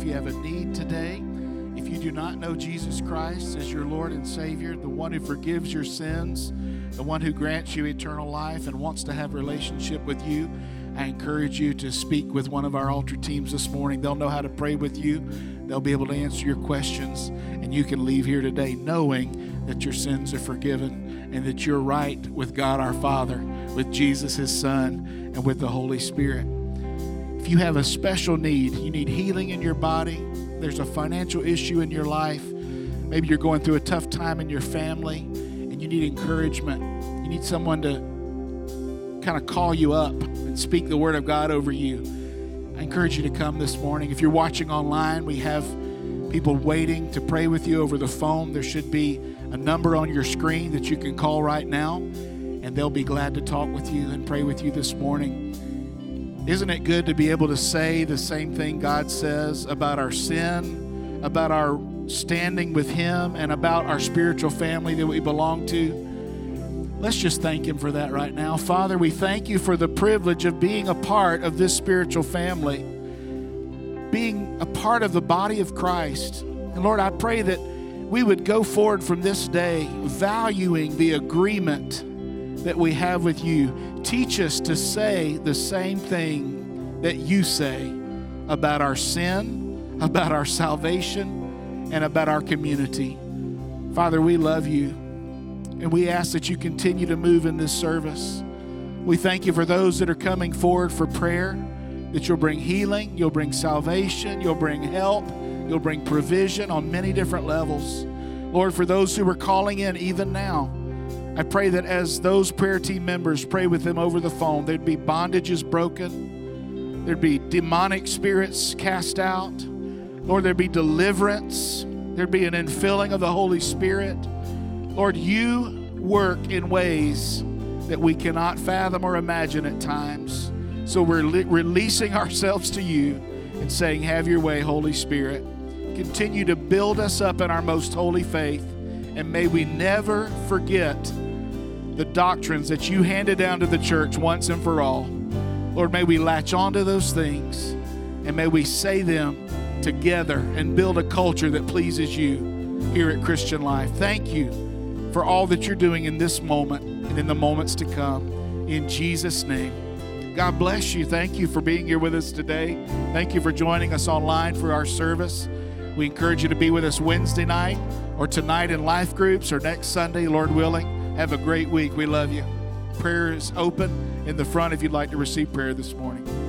If you have a need today. If you do not know Jesus Christ as your Lord and Savior, the one who forgives your sins, the one who grants you eternal life and wants to have relationship with you, I encourage you to speak with one of our altar teams this morning. They'll know how to pray with you. They'll be able to answer your questions, and you can leave here today knowing that your sins are forgiven and that you're right with God our Father, with Jesus his Son, and with the Holy Spirit. You have a special need, you need healing in your body, there's a financial issue in your life, maybe you're going through a tough time in your family, and you need encouragement, you need someone to kind of call you up and speak the word of God over you. I encourage you to come this morning. If you're watching online, we have people waiting to pray with you over the phone. There should be a number on your screen that you can call right now, and they'll be glad to talk with you and pray with you this morning. Isn't it good to be able to say the same thing God says about our sin, about our standing with Him, and about our spiritual family that we belong to? Let's just thank Him for that right now. Father, we thank you for the privilege of being a part of this spiritual family, being a part of the body of Christ. And Lord, I pray that we would go forward from this day valuing the agreement that we have with you. Teach us to say the same thing that you say about our sin, <laughs> about our salvation, and about our community. Father, we love you. And we ask that you continue to move in this service. We thank you for those that are coming forward for prayer, that you'll bring healing, you'll bring salvation, you'll bring help, you'll bring provision on many different levels. Lord, for those who are calling in even now, I pray that as those prayer team members pray with them over the phone, there'd be bondages broken, there'd be demonic spirits cast out, Lord, there'd be deliverance, there'd be an infilling of the Holy Spirit. Lord, you work in ways that we cannot fathom or imagine at times. So we're releasing ourselves to you and saying, Have your way, Holy Spirit. Continue to build us up in our most holy faith, and may we never forget the doctrines that you handed down to the church once and for all. Lord, may we latch onto those things, and may we say them together and build a culture that pleases you here at Christian Life. Thank you for all that you're doing in this moment and in the moments to come. In Jesus' name. God bless you. Thank you for being here with us today. Thank you for joining us online for our service. We encourage you to be with us Wednesday night or tonight in life groups or next Sunday, Lord willing. Have a great week. We love you. Prayer is open in the front if you'd like to receive prayer this morning.